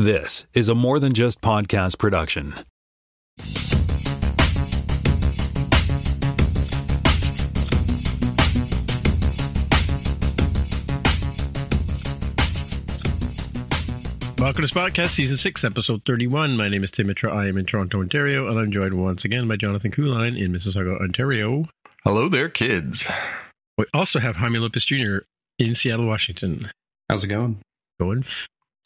This is a more than just podcast production. Welcome to Spockcast Season 6, Episode 31. My name is Tim Mitra. I am in Toronto, Ontario, and I'm joined once again by Jonathan Kuline in Mississauga, Ontario. Hello there, kids. We also have Jaime Lopez Jr. in Seattle, Washington. How's it going? Going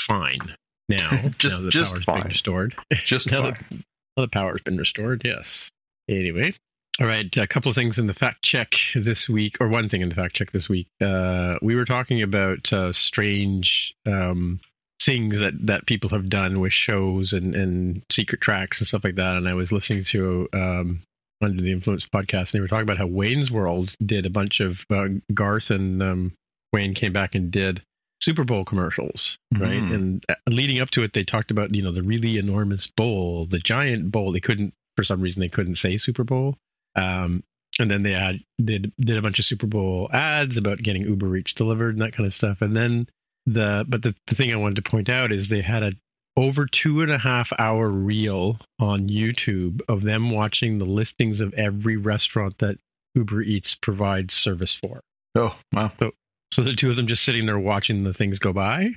fine. Now, Just- now just power's fine. been restored. Just now, fine. the, now the power's been restored, yes. Anyway, all right, a couple of things in the fact check this week, or one thing in the fact check this week. Uh, we were talking about uh, strange um, things that, that people have done with shows and, and secret tracks and stuff like that. And I was listening to um, Under the Influence podcast, and they were talking about how Wayne's World did a bunch of uh, Garth and um, Wayne came back and did Super Bowl commercials, right? Mhm. And uh, leading up to it, they talked about you know the really enormous bowl, the giant bowl. They couldn't, for some reason, they couldn't say Super Bowl. Um, and then they had did did a bunch of Super Bowl ads about getting Uber Eats delivered and that kind of stuff. And then the but the, the thing I wanted to point out is they had a over two and a half hour reel on YouTube of them watching the listings of every restaurant that Uber Eats provides service for. Oh, wow. So the two of them just sitting there watching the things go by.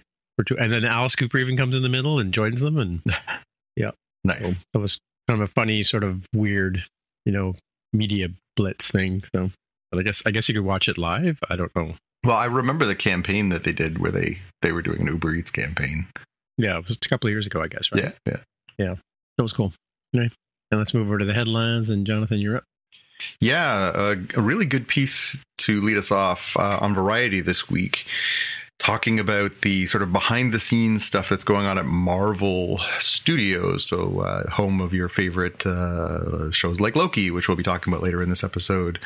Two, and then Alice Cooper even comes in the middle and joins them. And yeah, Nice. so that was kind of a funny, sort of weird, you know, media blitz thing. So, but I guess I guess you could watch it live. I don't know. Well, I remember the campaign that they did where they they were doing an Uber Eats campaign. Yeah, it was a couple of years ago, I guess. Right? Yeah, yeah, yeah. that was cool. Anyway, and let's move over to the headlines. And Jonathan, you're up. Yeah, a, a really good piece to lead us off uh, on Variety this week, talking about the sort of behind the scenes stuff that's going on at Marvel Studios, so uh, home of your favorite uh, shows like Loki, which we'll be talking about later in this episode.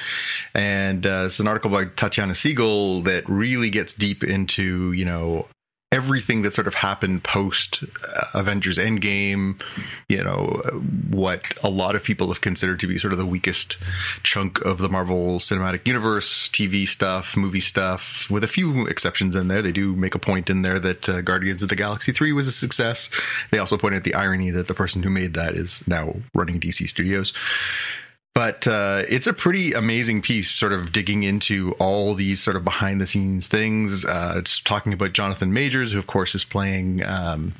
And uh, it's an article by Tatiana Siegel that really gets deep into, you know, everything that sort of happened post uh, Avengers Endgame, you know, what a lot of people have considered to be sort of the weakest chunk of the Marvel Cinematic Universe, TV stuff, movie stuff, with a few exceptions in there. They do make a point in there that uh, Guardians of the Galaxy 3 was a success. They also point out the irony that the person who made that is now running DC Studios. But uh, it's a pretty amazing piece, sort of digging into all these sort of behind the scenes things. Uh, it's talking about Jonathan Majors, who, of course, is playing um,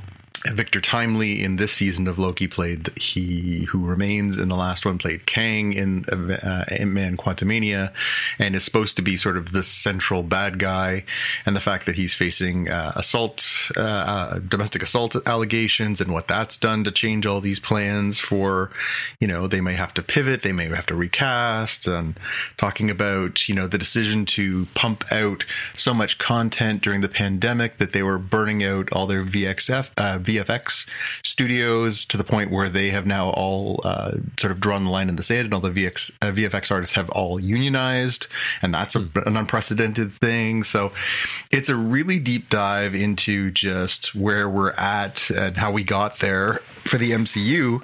Victor Timely in this season of Loki, played he who remains in the last one, played Kang in uh, Ant Man Quantumania, and is supposed to be sort of the central bad guy. And the fact that he's facing uh, assault, uh, uh, domestic assault allegations, and what that's done to change all these plans for, you know, they may have to pivot, they may have to recast, and talking about, you know, the decision to pump out so much content during the pandemic that they were burning out all their VXF, uh, VFX studios to the point where they have now all uh, sort of drawn the line in the sand, and all the VX, uh, VFX artists have all unionized, and that's a, an unprecedented thing. So it's a really deep dive into just where we're at and how we got there for the MCU,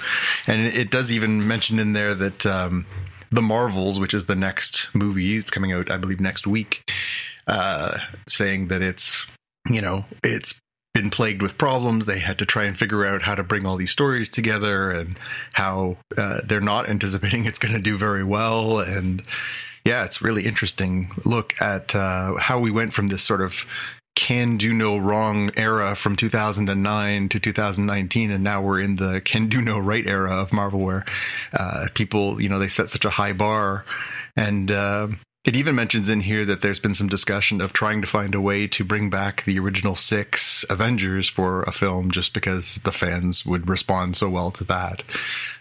and it, it does even mention in there that. Um, the Marvels, which is the next movie, it's coming out, I believe, next week, uh, saying that it's, you know, it's been plagued with problems. They had to try and figure out how to bring all these stories together and how uh, they're not anticipating it's going to do very well. And yeah, it's really interesting look at uh, how we went from this sort of can do no wrong era from 2009 to 2019 and now we're in the can do no right era of marvel where uh, people you know they set such a high bar and uh, it even mentions in here that there's been some discussion of trying to find a way to bring back the original six Avengers for a film just because the fans would respond so well to that.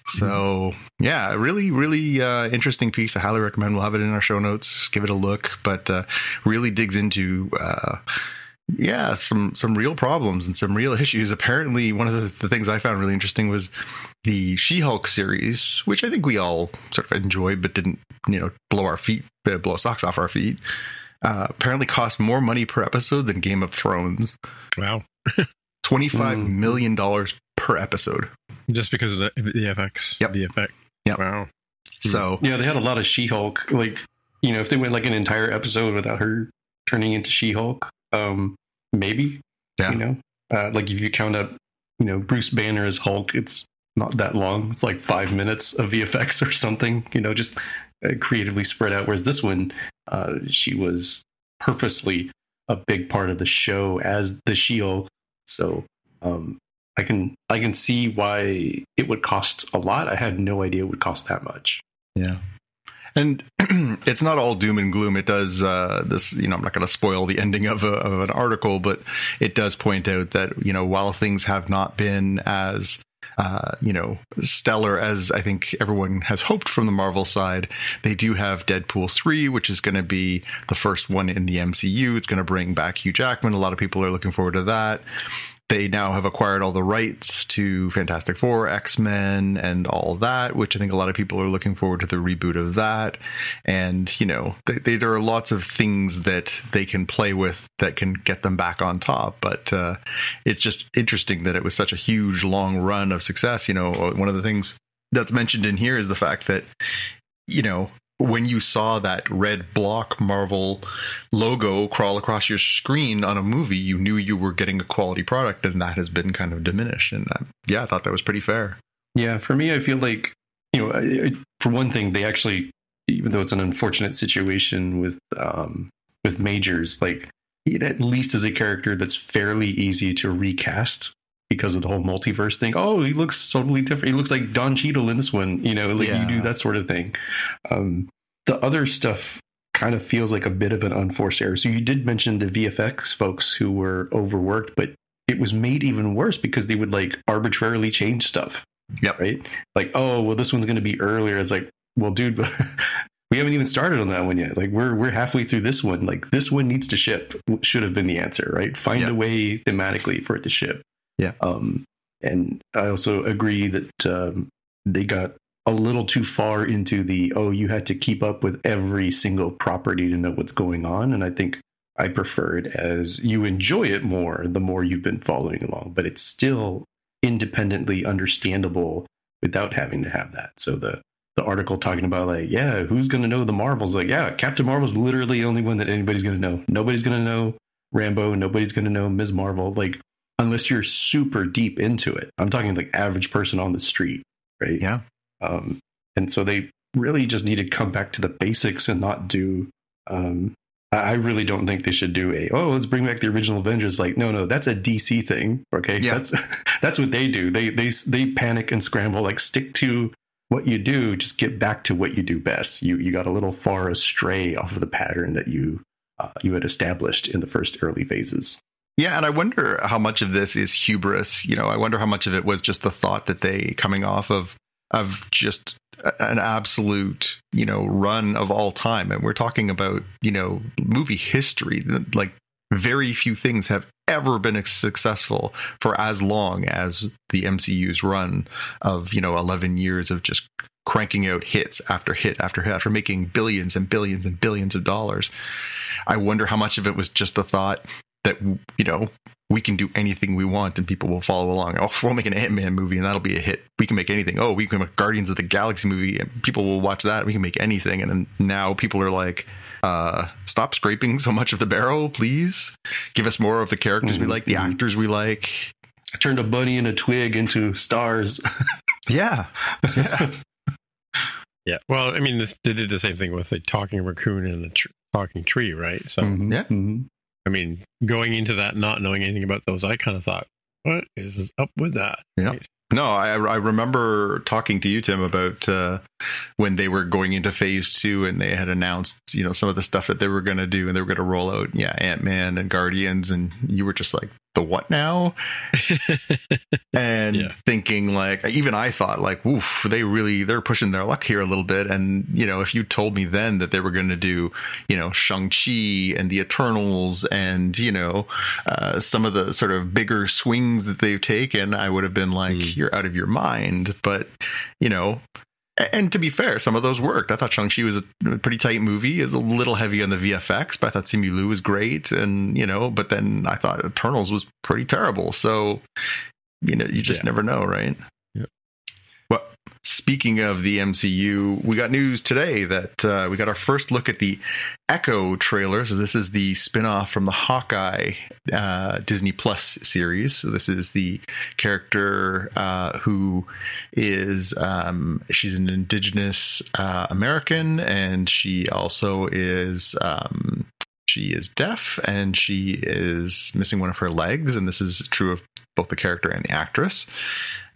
So, yeah, really, really uh, interesting piece. I highly recommend. We'll have it in our show notes. Give it a look, but uh, really digs into. Uh, yeah, some some real problems and some real issues. Apparently, one of the, the things I found really interesting was the She-Hulk series, which I think we all sort of enjoyed, but didn't you know blow our feet, uh, blow socks off our feet. Uh, apparently, cost more money per episode than Game of Thrones. Wow, Twenty five Mm. million dollars per episode. just because of the, the FX. Yep. VFX. Yep. Wow. So Yeah, they had a lot of She-Hulk. Like, you know, if they went like an entire episode without her turning into She-Hulk, um, maybe. Yeah. You know, uh, like if you count up you know Bruce Banner as Hulk. It's not that long. It's like five minutes of VFX or something. You know, just uh, creatively spread out. Whereas this one, uh, she was purposely a big part of the show as the She-Hulk. So um, I can I can see why it would cost a lot. I had no idea it would cost that much. Yeah. And it's not all doom and gloom. It does uh, this. You know, I'm not going to spoil the ending of, a, of an article, but it does point out that you know while things have not been as uh, you know, stellar as I think everyone has hoped from the Marvel side. They do have Deadpool 3, which is going to be the first one in the MCU. It's going to bring back Hugh Jackman. A lot of people are looking forward to that they now have acquired all the rights to Fantastic Four, X Men, and all that, which I think a lot of people are looking forward to the reboot of that. And, you know, they, they, there are lots of things that they can play with that can get them back on top. But uh, it's just interesting that it was such a huge, long run of success. You know, one of the things that's mentioned in here is the fact that, you know, when you saw that red block Marvel logo crawl across your screen on a movie, you knew you were getting a quality product, and that has been kind of diminished. And uh, yeah, I thought that was pretty fair. Yeah, for me, I feel like you know, for one thing, they actually, even though it's an unfortunate situation with um, with majors, like it at least is a character that's fairly easy to recast because of the whole multiverse thing. Oh, he looks totally different. He looks like Don Cheadle in this one. You know, like yeah. you do that sort of thing. Um, the other stuff kind of feels like a bit of an unforced error. So you did mention the VFX folks who were overworked, but it was made even worse because they would like arbitrarily change stuff. Yep. Right. Like, oh, well, this one's going to be earlier. It's like, well, dude, we haven't even started on that one yet. Like we're we're halfway through this one. Like this one needs to ship. Should have been the answer, right? Find yep. a way thematically for it to ship. Yeah. Um, and I also agree that um, they got a little too far into the oh, you had to keep up with every single property to know what's going on. And I think I prefer it as you enjoy it more the more you've been following along, but it's still independently understandable without having to have that. So the the article talking about like, yeah, who's gonna know the Marvels? Like, yeah, Captain Marvel's literally the only one that anybody's gonna know. Nobody's gonna know Rambeau Nobody's gonna know Ms. Marvel. Like, unless you're super deep into it. I'm talking like average person on the street, right? Yeah. Um, and so they really just need to come back to the basics and not do. Um, I really don't think they should do a oh let's bring back the original Avengers. Like no no that's a DC thing. Okay, yeah. that's that's what they do. They they they panic and scramble. Like stick to what you do. Just get back to what you do best. You you got a little far astray off of the pattern that you uh, you had established in the first early phases. Yeah, and I wonder how much of this is hubris. You know, I wonder how much of it was just the thought that they coming off of of just an absolute, you know, run of all time. And we're talking about, you know, movie history. Like very few things have ever been successful for as long as the MCU's run of, you know, 11 years of just cranking out hits after hit after hit after making billions and billions and billions of dollars. I wonder how much of it was just the thought that you know we can do anything we want and people will follow along. Oh, we'll make an Ant Man movie and that'll be a hit. We can make anything. Oh, we can make Guardians of the Galaxy movie and people will watch that. We can make anything. And then now people are like, uh, stop scraping so much of the barrel, please. Give us more of the characters mm-hmm. we like, the mm-hmm. actors we like. I turned a bunny and a twig into stars. yeah. Yeah. yeah. Well, I mean, this, they did the same thing with a talking raccoon and a tr- talking tree, right? So, mm-hmm. yeah. Mm-hmm. I mean, going into that not knowing anything about those, I kind of thought, what is up with that? Yeah. Right? No, I, I remember talking to you, Tim, about uh, when they were going into phase two and they had announced, you know, some of the stuff that they were going to do and they were going to roll out, yeah, Ant Man and Guardians. And you were just like, the what now? and yeah. thinking like even I thought like, oof, they really they're pushing their luck here a little bit. And you know, if you told me then that they were going to do, you know, Shang Chi and the Eternals and you know uh, some of the sort of bigger swings that they've taken, I would have been like, mm. you're out of your mind. But you know, and to be fair, some of those worked. I thought Shang-Chi was a pretty tight movie. Is a little heavy on the VFX, but I thought Simu Liu was great. And, you know, but then I thought Eternals was pretty terrible. So, you know, you just yeah. never know, right? Speaking of the MCU, we got news today that uh, we got our first look at the Echo trailer. So this is the spin-off from the Hawkeye uh, Disney Plus series. So this is the character uh, who is um, she's an Indigenous uh, American, and she also is. Um, she is deaf and she is missing one of her legs, and this is true of both the character and the actress.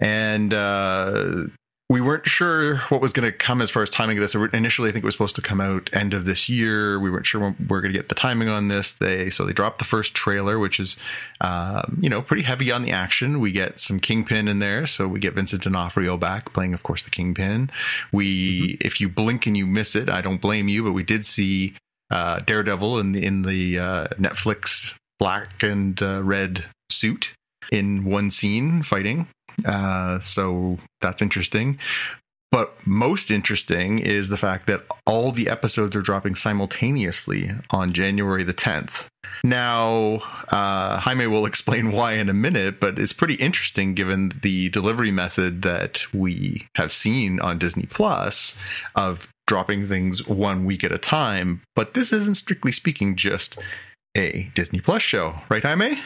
And uh, we weren't sure what was going to come as far as timing of this. Initially, I think it was supposed to come out end of this year. We weren't sure when we are going to get the timing on this. They so they dropped the first trailer, which is um, you know pretty heavy on the action. We get some Kingpin in there, so we get Vincent D'Onofrio back playing, of course, the Kingpin. We, mm-hmm. if you blink and you miss it, I don't blame you, but we did see uh, Daredevil in the in the uh, Netflix black and uh, red suit in one scene fighting. Uh, so that's interesting. But most interesting is the fact that all the episodes are dropping simultaneously on January the 10th. Now, uh, Jaime will explain why in a minute, but it's pretty interesting given the delivery method that we have seen on Disney Plus of dropping things one week at a time. But this isn't strictly speaking just a Disney Plus show, right, Jaime?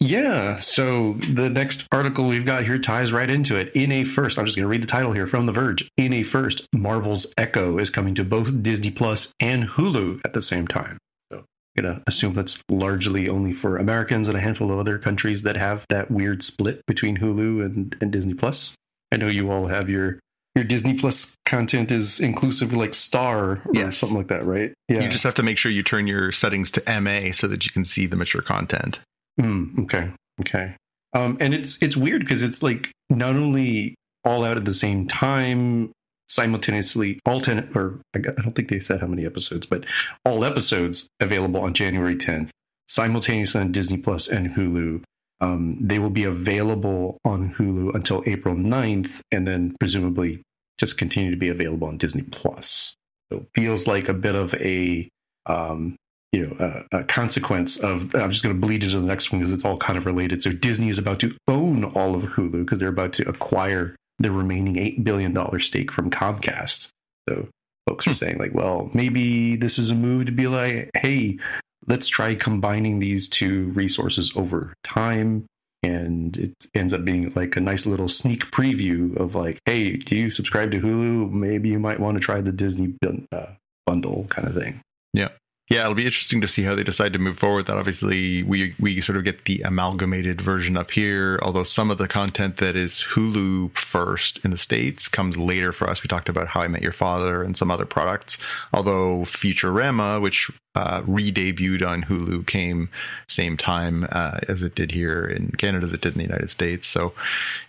Yeah. So the next article we've got here ties right into it. In a first, I'm just going to read the title here from The Verge. In a first, Marvel's Echo is coming to both Disney Plus and Hulu at the same time. So I'm going to assume that's largely only for Americans and a handful of other countries that have that weird split between Hulu and, and Disney Plus. I know you all have your your Disney Plus content is inclusive like Star or yes. something like that, right? Yeah. You just have to make sure you turn your settings to MA so that you can see the mature content. Mm, okay. Okay. Um, and it's it's weird because it's like not only all out at the same time, simultaneously, all ten or I don't think they said how many episodes, but all episodes available on January 10th, simultaneously on Disney Plus and Hulu. Um, they will be available on Hulu until April 9th, and then presumably just continue to be available on Disney Plus. So it feels like a bit of a um, you know a, a consequence of I'm just going to bleed into the next one because it's all kind of related. So Disney is about to own all of Hulu because they're about to acquire the remaining eight billion dollar stake from Comcast. So folks are hmm. saying like, well, maybe this is a move to be like, hey, let's try combining these two resources over time and it ends up being like a nice little sneak preview of like hey do you subscribe to hulu maybe you might want to try the disney uh, bundle kind of thing yeah yeah, it'll be interesting to see how they decide to move forward. That obviously we we sort of get the amalgamated version up here, although some of the content that is Hulu first in the states comes later for us. We talked about How I Met Your Father and some other products, although Futurama, which uh, re-debuted on Hulu, came same time uh, as it did here in Canada as it did in the United States. So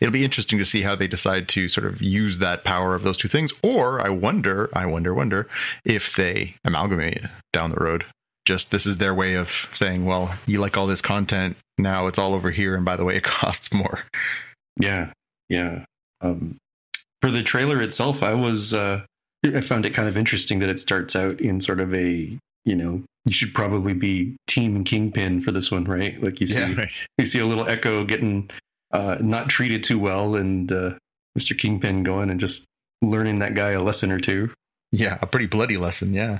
it'll be interesting to see how they decide to sort of use that power of those two things. Or I wonder, I wonder, wonder if they amalgamate down the road. Just this is their way of saying, well, you like all this content, now it's all over here, and by the way, it costs more. Yeah, yeah. Um, for the trailer itself, I was uh, I found it kind of interesting that it starts out in sort of a you know you should probably be team kingpin for this one, right? Like you see, yeah, right. you see a little Echo getting uh, not treated too well, and uh, Mr. Kingpin going and just learning that guy a lesson or two. Yeah, a pretty bloody lesson. Yeah.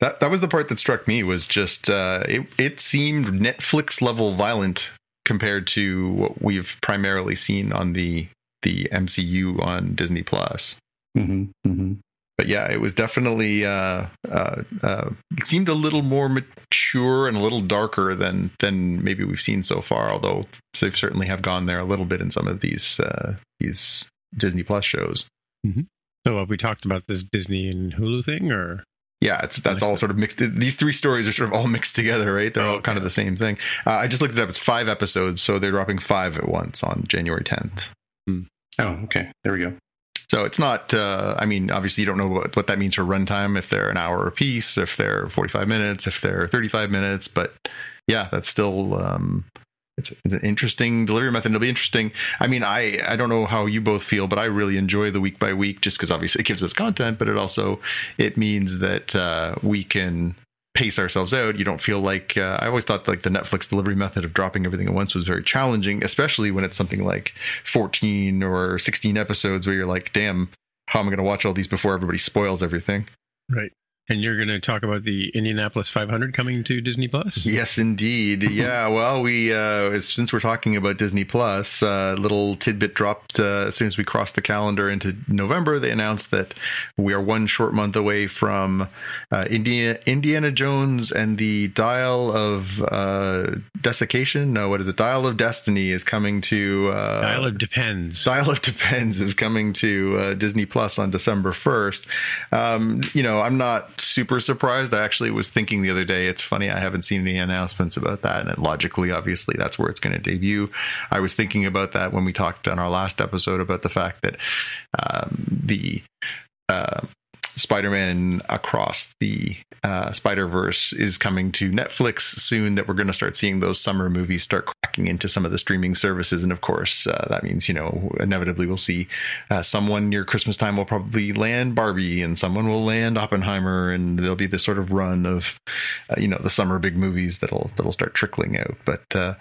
That that was the part that struck me was just uh, it it seemed Netflix level violent compared to what we've primarily seen on the the MCU on Disney Plus. Mm-hmm, mm-hmm. But yeah, it was definitely uh, uh, uh, it seemed a little more mature and a little darker than than maybe we've seen so far. Although they certainly have gone there a little bit in some of these uh, these Disney Plus shows. Mm-hmm. So have we talked about this Disney and Hulu thing, or yeah, it's that's all sort of mixed. These three stories are sort of all mixed together, right? They're oh, all kind of the same thing. Uh, I just looked it up. It's five episodes, so they're dropping five at once on January 10th. Hmm. Oh, okay. There we go. So it's not. Uh, I mean, obviously, you don't know what, what that means for runtime. If they're an hour a piece, if they're 45 minutes, if they're 35 minutes, but yeah, that's still um, it's, it's an interesting delivery method. It'll be interesting. I mean, I I don't know how you both feel, but I really enjoy the week by week just because obviously it gives us content, but it also it means that uh, we can pace ourselves out. You don't feel like uh, I always thought like the Netflix delivery method of dropping everything at once was very challenging, especially when it's something like 14 or 16 episodes where you're like, damn, how am I going to watch all these before everybody spoils everything? Right. And you're going to talk about the Indianapolis 500 coming to Disney Plus? Yes, indeed. yeah. Well, we uh, since we're talking about Disney Plus, a uh, little tidbit dropped uh, as soon as we crossed the calendar into November. They announced that we are one short month away from uh, Indiana, Indiana Jones and the Dial of uh, Desiccation. No, what is it? Dial of Destiny is coming to. Uh, Dial of Depends. Dial of Depends is coming to Disney Plus on December first. Um, you know, I'm not super surprised. I actually was thinking the other day, it's funny, I haven't seen any announcements about that. And logically, obviously, that's where it's going to debut. I was thinking about that when we talked on our last episode about the fact that um, the uh, Spider-Man across the uh, Spider-Verse is coming to Netflix soon. That we're going to start seeing those summer movies start cracking into some of the streaming services, and of course, uh, that means you know inevitably we'll see uh, someone near Christmas time will probably land Barbie, and someone will land Oppenheimer, and there'll be this sort of run of uh, you know the summer big movies that'll that'll start trickling out. But uh,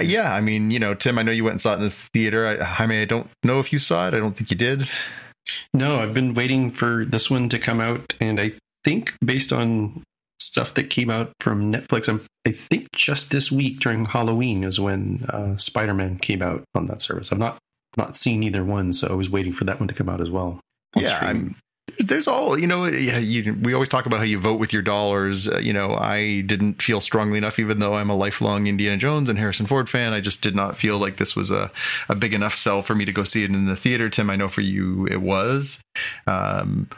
yeah, I mean, you know, Tim, I know you went and saw it in the theater. I, Jaime, I don't know if you saw it. I don't think you did. No, I've been waiting for this one to come out, and I think based on stuff that came out from Netflix, I'm, i think just this week during Halloween is when uh, Spider Man came out on that service. I've not not seen either one, so I was waiting for that one to come out as well. Yeah, I'm there's all you know yeah you, we always talk about how you vote with your dollars. Uh, you know i didn't feel strongly enough even though i'm a lifelong indiana jones and harrison ford fan i just did not feel like this was a, a big enough sell for me to go see it in the theater. Tim i know for you it was. Um,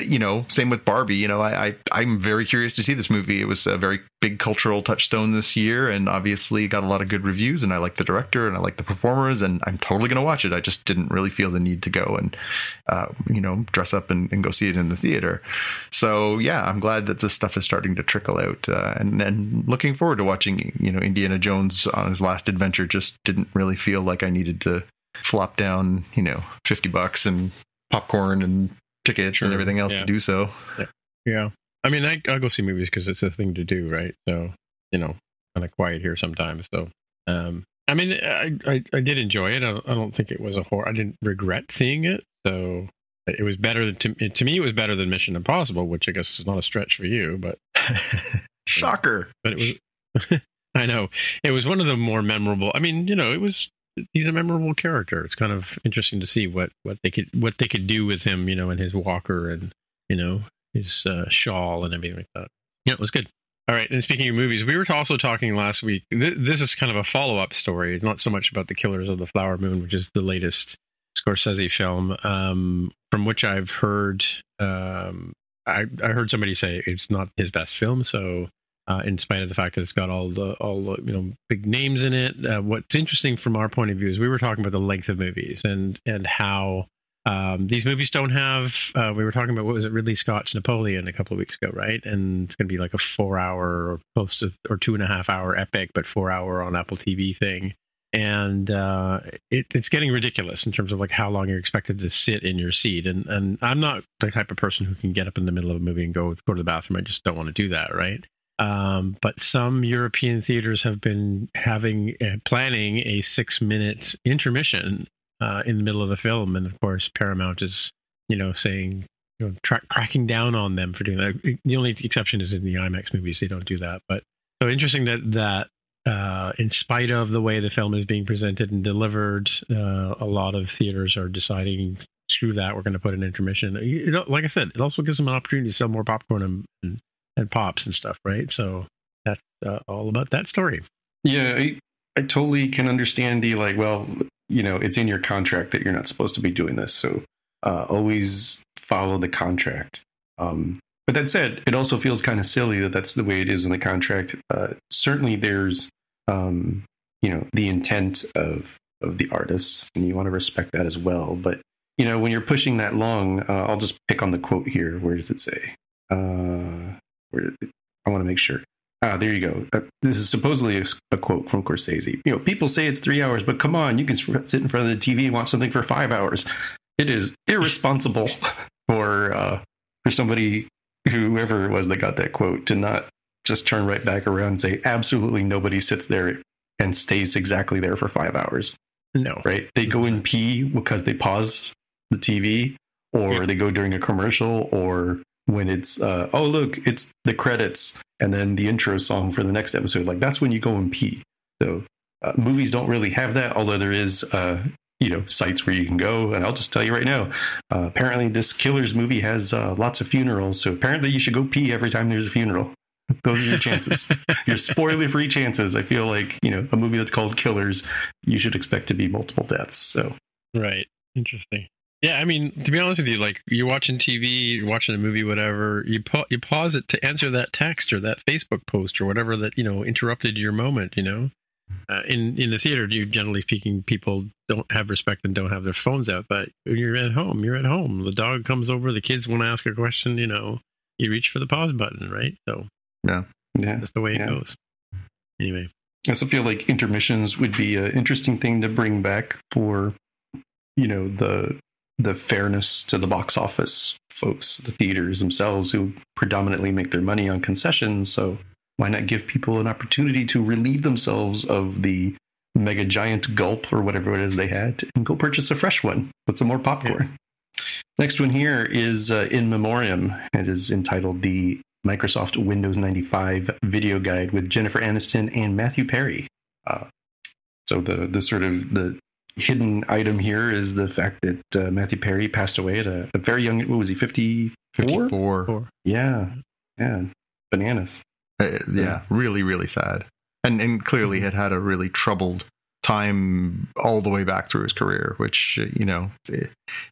you know, same with Barbie. You know, I, I am very curious to see this movie. It was a very big cultural touchstone this year, and obviously got a lot of good reviews. And I like the director and I like the performers, and I'm totally going to watch it. I just didn't really feel the need to go and uh, you know dress up and, and, go see it in the theater. So yeah, I'm glad that this stuff is starting to trickle out, uh, and and looking forward to watching. You know, Indiana Jones on his last adventure just didn't really feel like I needed to flop down you know 50 bucks and popcorn and tickets sure. and everything else yeah. to do so. Yeah. yeah. I mean, I, I'll go see movies because it's a thing to do, right? So, you know, kind of quiet here sometimes. So, um, I mean, I, I, I did enjoy it. I, I, don't think it was a horror. I didn't regret seeing it. So it was better than, to, to me, it was better than Mission Impossible, which I guess is not a stretch for you, but shocker. But it was, I know it was one of the more memorable. I mean, you know, it was he's a memorable character. It's kind of interesting to see what what they could what they could do with him, you know, and his walker and you know his uh, shawl and everything like that. Yeah, it was good. All right, and speaking of movies, we were also talking last week. Th- this is kind of a follow up story. It's not so much about the Killers of the Flower Moon, which is the latest Scorsese film, um, from which I've heard. Um, I, I heard somebody say it's not his best film, so uh, in spite of the fact that it's got all the all the, you know big names in it. Uh, what's interesting from our point of view is we were talking about the length of movies and and how um, these movies don't have. Uh, we were talking about what was it Ridley Scott's Napoleon a couple of weeks ago, right? And it's going to be like a four-hour or close to or two and a half hour epic, but four-hour on Apple TV thing. And uh, it, it's getting ridiculous in terms of like how long you're expected to sit in your seat. And and I'm not the type of person who can get up in the middle of a movie and go go to the bathroom. I just don't want to do that, right? Um, but some European theaters have been having uh, planning a six minute intermission uh, in the middle of the film, and of course Paramount is you know saying you know tra- cracking down on them for doing that. The only exception is in the IMAX movies; they don't do that. But so interesting that that uh, in spite of the way the film is being presented and delivered, uh, a lot of theaters are deciding screw that, we're going to put an intermission. You know, like I said, it also gives them an opportunity to sell more popcorn and, and and pops and stuff, right? So that's uh, all about that story. Yeah, I, I totally can understand the like. Well, you know, it's in your contract that you're not supposed to be doing this, so uh, always follow the contract. Um, but that said, it also feels kind of silly that that's the way it is in the contract. Uh, certainly, there's um, you know the intent of of the artists, and you want to respect that as well. But you know, when you're pushing that long, uh, I'll just pick on the quote here. Where does it say? Uh, I want to make sure. Ah, there you go. Uh, this is supposedly a, a, quote from Scorsese. You know, people say it's three hours, but come on, you can sit in front of the TV and watch something for five hours. It is irresponsible for uh, for somebody whoever it was that got that quote to not just turn right back around and say, absolutely nobody sits there and stays exactly there for five hours. No. Right? They go in pee because they pause the TV, or Yeah. they go during a commercial, or when it's, uh, oh, look, it's the credits and then the intro song for the next episode. Like that's when you go and pee. So uh, movies don't really have that, although there is, uh, you know, sites where you can go. And I'll just tell you right now, uh, apparently this Killers movie has uh, lots of funerals. So apparently you should go pee every time there's a funeral. Those are your chances. your spoiler free chances. I feel like, you know, a movie that's called Killers, you should expect to be multiple deaths. So Right. Interesting. Yeah, I mean, to be honest with you, like you're watching TV, you're watching a movie, whatever. You pa- you pause it to answer that text or that Facebook post or whatever that you know interrupted your moment. You know, uh, in in the theater, you generally speaking, people don't have respect and don't have their phones out. But when you're at home, you're at home. The dog comes over, the kids want to ask a question. You know, you reach for the pause button, right? So yeah. yeah, that's the way Yeah. it goes. Anyway, I also feel like intermissions would be an interesting thing to bring back for, you know, the the fairness to the box office folks, the theaters themselves, who predominantly make their money on concessions. So why not give people an opportunity to relieve themselves of the mega giant gulp or whatever it is they had and go purchase a fresh one with some more popcorn. Next one here is uh, in memoriam. It is entitled the Microsoft Windows 95 video guide with Jennifer Aniston and Matthew Perry. Uh, so the the sort of the hidden item here is the fact that uh, Matthew Perry passed away at a, a very young. What was he? Fifty four. Four. Yeah, yeah, bananas. Uh, yeah, really, really sad. And and clearly had had a really troubled time all the way back through his career, which uh, you know eh,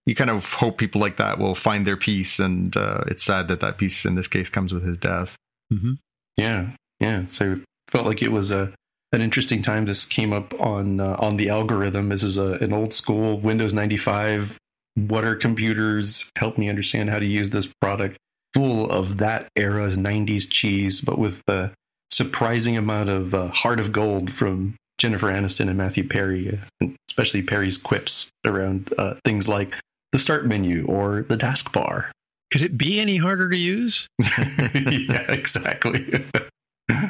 you kind of hope people like that will find their peace. And uh, it's sad that that peace in this case comes with his death. hmm Yeah, yeah. So felt like it was a an interesting time. This came up on uh, on the algorithm. This is a, an old school Windows ninety five. What are computers? Help me understand how to use this product. Full of that era's '90s cheese, but with a surprising amount of uh, heart of gold from Jennifer Aniston and Matthew Perry, and especially Perry's quips around uh, things like the start menu or the taskbar. Could it be any harder to use? yeah, exactly. yeah,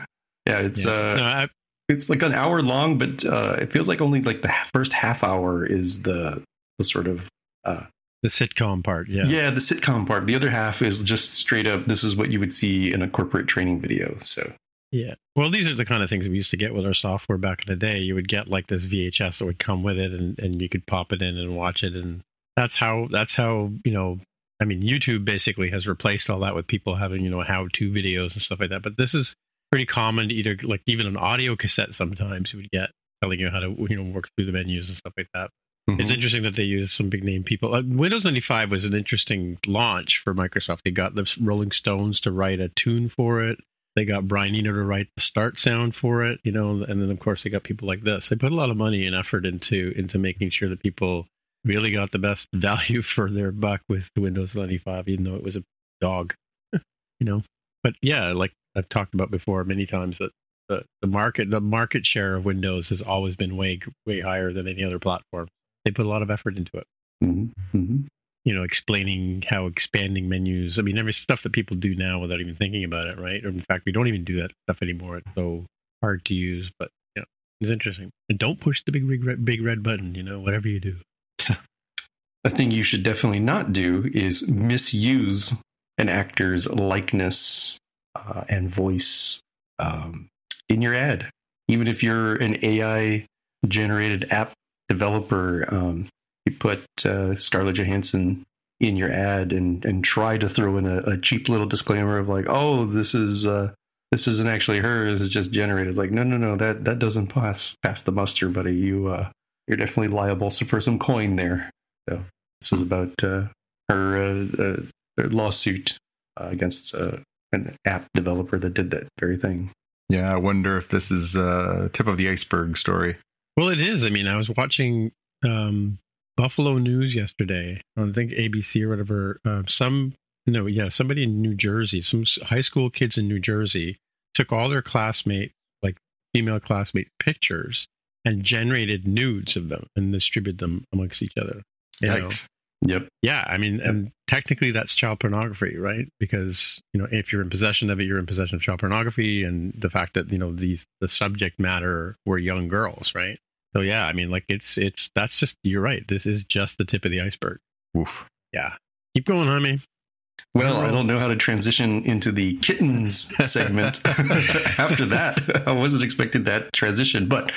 it's Yeah. uh, No, I, it's like an hour long, but uh, it feels like only like the first half hour is the the sort of uh, the sitcom part. Yeah. yeah. the sitcom part. The other half is just straight up. This is what you would see in a corporate training video. So Yeah. Well, these are the kind of things we used to get with our software back in the day. You would get like this VHS that would come with it, and, and you could pop it in and watch it, and that's how that's how you know. I mean, YouTube basically has replaced all that with people having you know how-to videos and stuff like that. But this is pretty common. To either like even an audio cassette sometimes you would get telling you how to you know work through the menus and stuff like that. It's Mhm. interesting that they use some big name people. Uh, Windows 95 was an interesting launch for Microsoft. They got the Rolling Stones to write a tune for it. They got Brian Eno to write the start sound for it, you know, and then of course they got people like this. They put a lot of money and effort into into making sure that people really got the best value for their buck with Windows 95, even though it was a dog, you know. But yeah, like I've talked about before many times, that the, the market the market share of Windows has always been way way higher than any other platform. They put a lot of effort into it. Mhm. Mhm. You know, explaining how expanding menus. I mean, every stuff that people do now without even thinking about it, right? Or in fact, we don't even do that stuff anymore. It's so hard to use, but yeah, it's interesting. And don't push the big big red, big red button. You know, whatever you do. A thing you should definitely not do is misuse an actor's likeness uh, and voice um, in your ad. Even if you're an AI generated app developer, um, you put uh, Scarlett Johansson in your ad and, and try to throw in a, a cheap little disclaimer of like, oh, this is uh, this isn't actually her. This is just generated. It's like, no, no, no, that that doesn't pass pass the muster, buddy. You uh, you're definitely liable for some coin there. So this is about uh, her, uh, uh, lawsuit against an app developer that did that very thing. Yeah, I wonder if this is a tip of the iceberg story. Well, it is. I mean, I was watching um, Buffalo News yesterday on I think ABC or whatever. Uh, some no, yeah, somebody in New Jersey, some high school kids in New Jersey took all their classmate, like female classmate pictures, and generated nudes of them and distributed them amongst each other. You know? Yikes. Yep. Yeah, I mean, and technically that's child pornography, right? Because you know, if you're in possession of it, you're in possession of child pornography, and the fact that you know these the subject matter were young girls, right? So yeah, I mean, like it's it's that's just you're right. This is just the tip of the iceberg. Oof. Yeah, keep going, honey. Well, I don't know how to transition into the kittens segment after that. I wasn't expecting that transition, but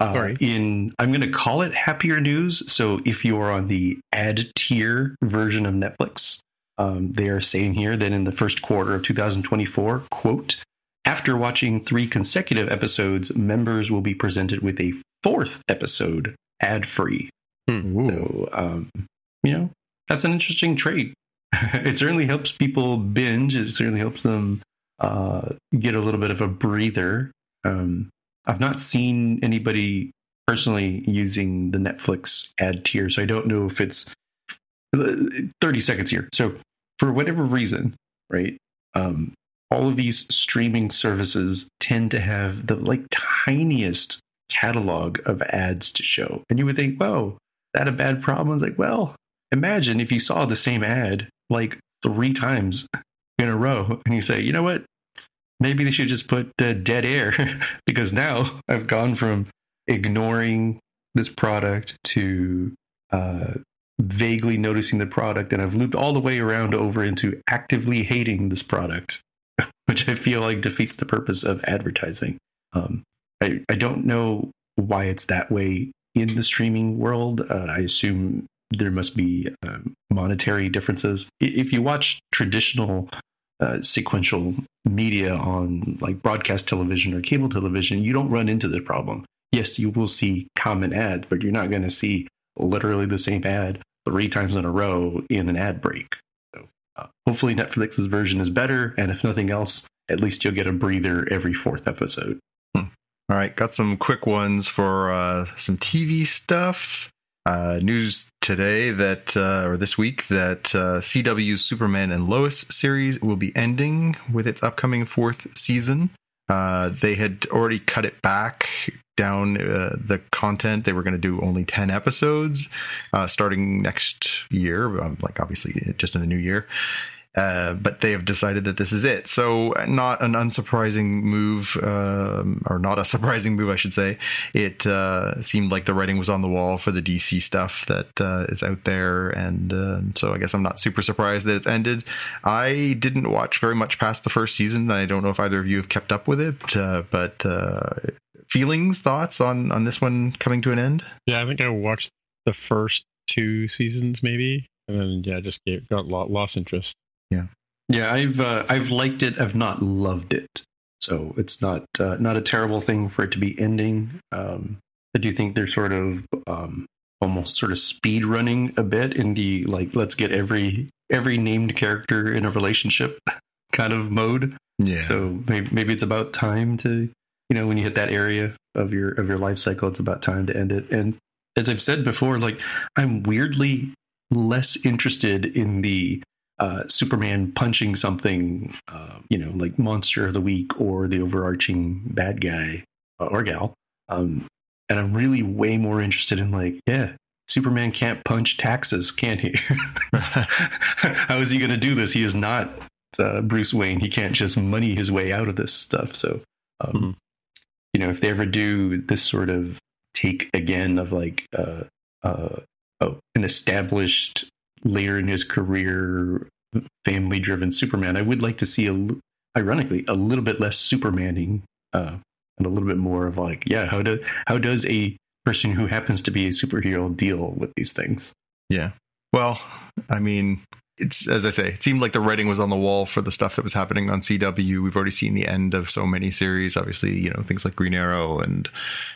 uh, in I'm going to call it happier news. So if you are on the ad tier version of Netflix, um, they are saying here that in the first quarter of 2024, quote, after watching three consecutive episodes, members will be presented with a fourth episode ad free. Hmm. So, um, you know, that's an interesting trait. it certainly helps people binge. It certainly helps them uh, get a little bit of a breather. Um, I've not seen anybody personally using the Netflix ad tier, so I don't know if it's uh, 30 seconds here. So, for whatever reason, right, um, all of these streaming services tend to have the like tiniest catalog of ads to show. And you would think, whoa, that a bad problem? It's like, well, imagine if you saw the same ad like three times in a row and you say, you know what? Maybe they should just put uh, dead air because now I've gone from ignoring this product to uh, vaguely noticing the product and I've looped all the way around over into actively hating this product, which I feel like defeats the purpose of advertising. Um, I, I don't know why it's that way in the streaming world. Uh, I assume there must be um, monetary differences. If you watch traditional uh, sequential media on like broadcast television or cable television, you don't run into this problem. Yes, you will see common ads, but you're not going to see literally the same ad three times in a row in an ad break. So uh, hopefully Netflix's version is better, and if nothing else, at least you'll get a breather every fourth episode. All right, got some quick ones for uh, some TV stuff. Uh, news today that, uh, or this week, that uh, CW's Superman and Lois series will be ending with its upcoming fourth season. Uh, they had already cut it back down uh, the content. They were going to do only 10 episodes starting next year, um, like obviously just in the new year. Uh, but they have decided that this is it. So, not an unsurprising move, um, or not a surprising move, I should say. It uh, seemed like the writing was on the wall for the DC stuff that uh, is out there, and uh, so I guess I'm not super surprised that it's ended. I didn't watch very much past the first season. I don't know if either of you have kept up with it, uh, but uh, feelings, thoughts on on this one coming to an end? Yeah, I think I watched the first two seasons, maybe, and then yeah, just got lost interest. Yeah, Yeah, I've uh, I've liked it. I've not loved it. So it's not uh, not a terrible thing for it to be ending. Um, I do think they're sort of um, almost sort of speed running a bit in the like let's get every every named character in a relationship kind of mode. Yeah. So maybe maybe it's about time to you know when you hit that area of your of your life cycle, it's about time to end it. And as I've said before, like I'm weirdly less interested in the uh, Superman punching something, uh, you know, like Monster of the Week or the overarching bad guy uh, or gal. Um, and I'm really way more interested in like, yeah, Superman can't punch taxes, can he? How is he going to do this? He is not uh, Bruce Wayne. He can't just money his way out of this stuff. So, um, Mhm. you know, if they ever do this sort of take again of like uh, uh, oh, an established later in his career family driven Superman, I would like to see a ironically a little bit less Supermaning uh, and a little bit more of like, yeah, how do how does a person who happens to be a superhero deal with these things? Yeah. Well, I mean, it's as I say, it seemed like the writing was on the wall for the stuff that was happening on CW. We've already seen the end of so many series. Obviously, you know things like Green Arrow and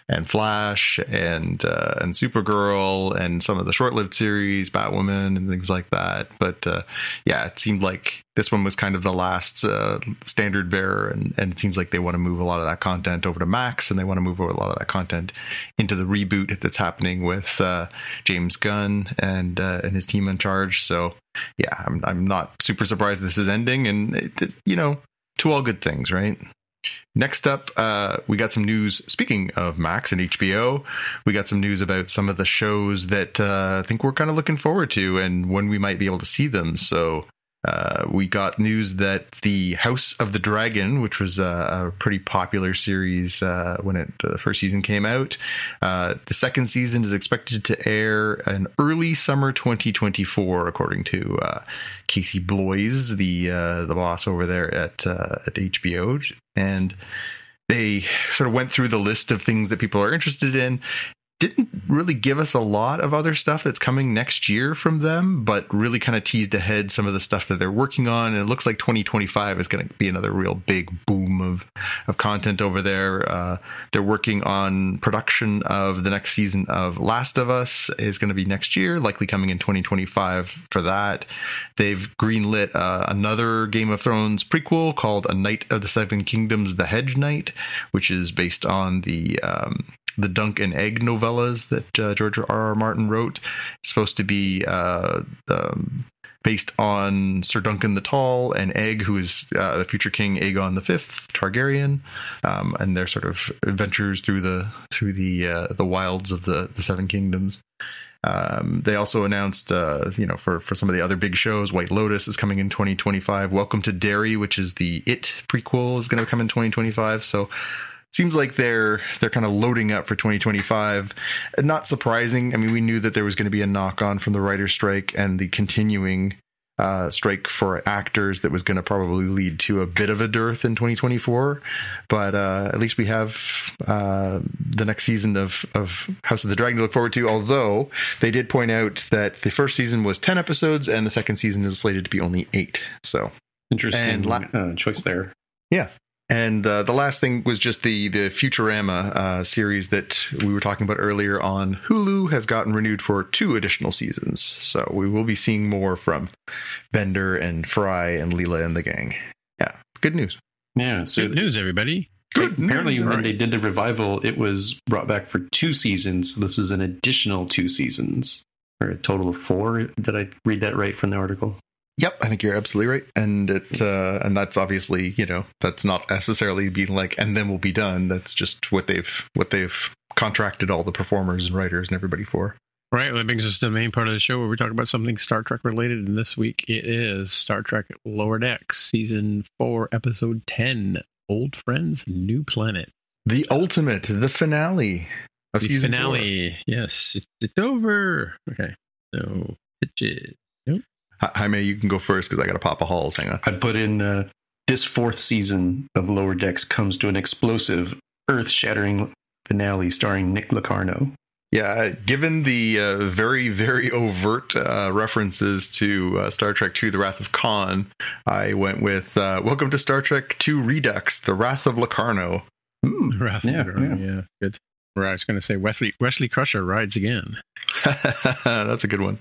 and Flash and uh, and Supergirl and some of the short-lived series, Batwoman and things like that. But uh, yeah, it seemed like this one was kind of the last uh, standard bearer, and and it seems like they want to move a lot of that content over to Max, and they want to move a lot of that content into the reboot that's happening with uh, James Gunn and uh, and his team in charge. So yeah, I'm I'm not super surprised this is ending, and it, it's you know to all good things, right? Next up, uh, we got some news. Speaking of Max and HBO, we got some news about some of the shows that uh, I think we're kind of looking forward to and when we might be able to see them. So uh, we got news that the House of the Dragon, which was a, a pretty popular series uh, when it, the first season came out, uh, the second season is expected to air in early summer 2024, according to uh, Casey Bloys, the uh, the boss over there at uh, at HBO, and they sort of went through the list of things that people are interested in didn't really give us a lot of other stuff that's coming next year from them, but really kind of teased ahead some of the stuff that they're working on. And it looks like 2025 is going to be another real big boom of of content over there. Uh, they're working on production of the next season of Last of Us is going to be next year, likely coming in 2025 for that. They've greenlit uh, another Game of Thrones prequel called A Knight of the Seven Kingdoms: The Hedge Knight, which is based on the um, the Dunk and Egg novellas that uh, George R. R. Martin wrote. It's supposed to be uh, um, based on Sir Duncan the Tall and Egg, who is uh, the future king Aegon the Fifth Targaryen, um, and their sort of adventures through the through the uh, the wilds of the the Seven Kingdoms. Um, they also announced, uh, you know, for, for some of the other big shows, White Lotus is coming in 2025. Welcome to Derry, which is the It prequel, is going to come in 2025. So seems like they're they're kind of loading up for 2025 not surprising. I mean we knew that there was going to be a knock on from the writer's strike and the continuing uh, strike for actors that was going to probably lead to a bit of a dearth in 2024 but uh, at least we have uh, the next season of, of house of the dragon to look forward to although they did point out that the first season was 10 episodes and the second season is slated to be only 8 so. Interesting la- uh, choice there. Yeah and uh, the last thing was just the the Futurama uh, series that we were talking about earlier on Hulu has gotten renewed for two additional seasons. So we will be seeing more from Bender and Fry and Leela and the gang. Yeah, good news. Yeah, so good news, everybody. Good apparently, news, when right. they did the revival, it was brought back for two seasons. So this is an additional two seasons, or a total of four. Did I read that right from the article? Yep, I think you're absolutely right, and it uh, and that's obviously you know that's not necessarily being like and then we'll be done. That's just what they've what they've contracted all the performers and writers and everybody for. Right, that brings us to the main part of the show where we talk about something Star Trek related, and this week it is Star Trek Lower Decks, season four, episode ten, Old Friends, New Planet. The ultimate, the finale. Of the finale, four. yes, it's, it's over. Okay, so pitches. Jaime, you can go first because I got to pop a halls. Hang on. I'd put in uh, this fourth season of Lower Decks comes to an explosive, earth shattering finale starring Nick Locarno. Yeah, given the uh, very, very overt uh, references to uh, Star Trek II The Wrath of Khan, I went with uh, Welcome to Star Trek II Redux The Wrath of Locarno. Ooh, Wrath yeah, of Locarno, yeah. yeah, good. Where I was going to say Wesley, Wesley Crusher rides again. That's a good one.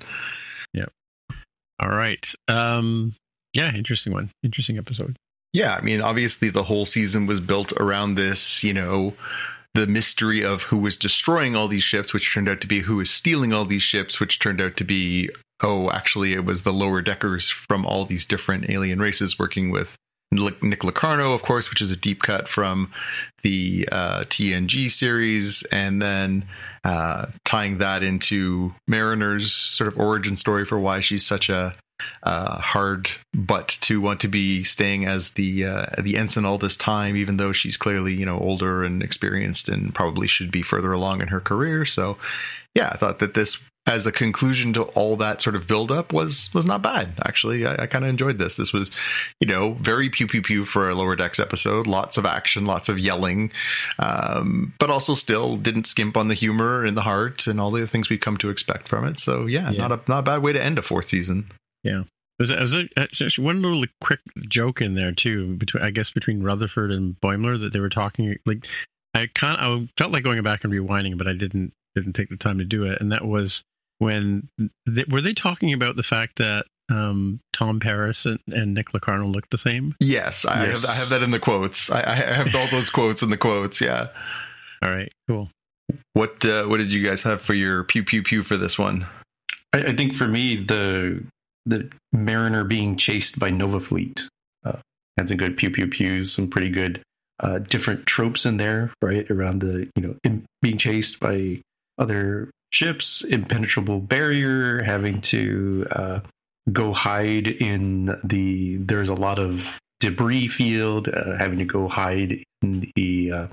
All right. Um, yeah, interesting one. Interesting episode. Yeah, I mean, obviously the whole season was built around this, you know, the mystery of who was destroying all these ships, which turned out to be who was stealing all these ships, which turned out to be, oh, actually, it was the lower deckers from all these different alien races working with Nick Locarno, of course, which is a deep cut from the uh, TNG series, and then uh, tying that into Mariner's sort of origin story for why she's such a uh, hard butt to want to be staying as the uh, the ensign all this time, even though she's clearly you know older and experienced and probably should be further along in her career. So, yeah, I thought that this as a conclusion to all that sort of build up was was not bad actually. I, I kind of enjoyed this. This was you know very pew pew pew for a lower decks episode. Lots of action lots of yelling um, but also still didn't skimp on the humor and the heart and all the things we've come to expect from it. So yeah, yeah. not a not a bad way to end a fourth season. Yeah. There's, there's a, one little quick joke in there too between i guess between rutherford and boimler that they were talking like i kind I felt like going back and rewinding but i didn't didn't take the time to do it. And that was when they, were they talking about the fact that um, Tom Paris and, and, Nick Locarno look the same? Yes, I, yes. Have, I have that in the quotes. I, I, have all those quotes in the quotes. Yeah. All right. Cool. What uh, What did you guys have for your pew pew pew for this one? I, I think for me the the Mariner being chased by Nova Fleet uh, had some good pew pew pews, some pretty good uh, different tropes in there, right? Around the you know in, being chased by other ships, impenetrable barrier, having to uh, go hide in the. There's a lot of debris field, uh, having to go hide in the. Uh,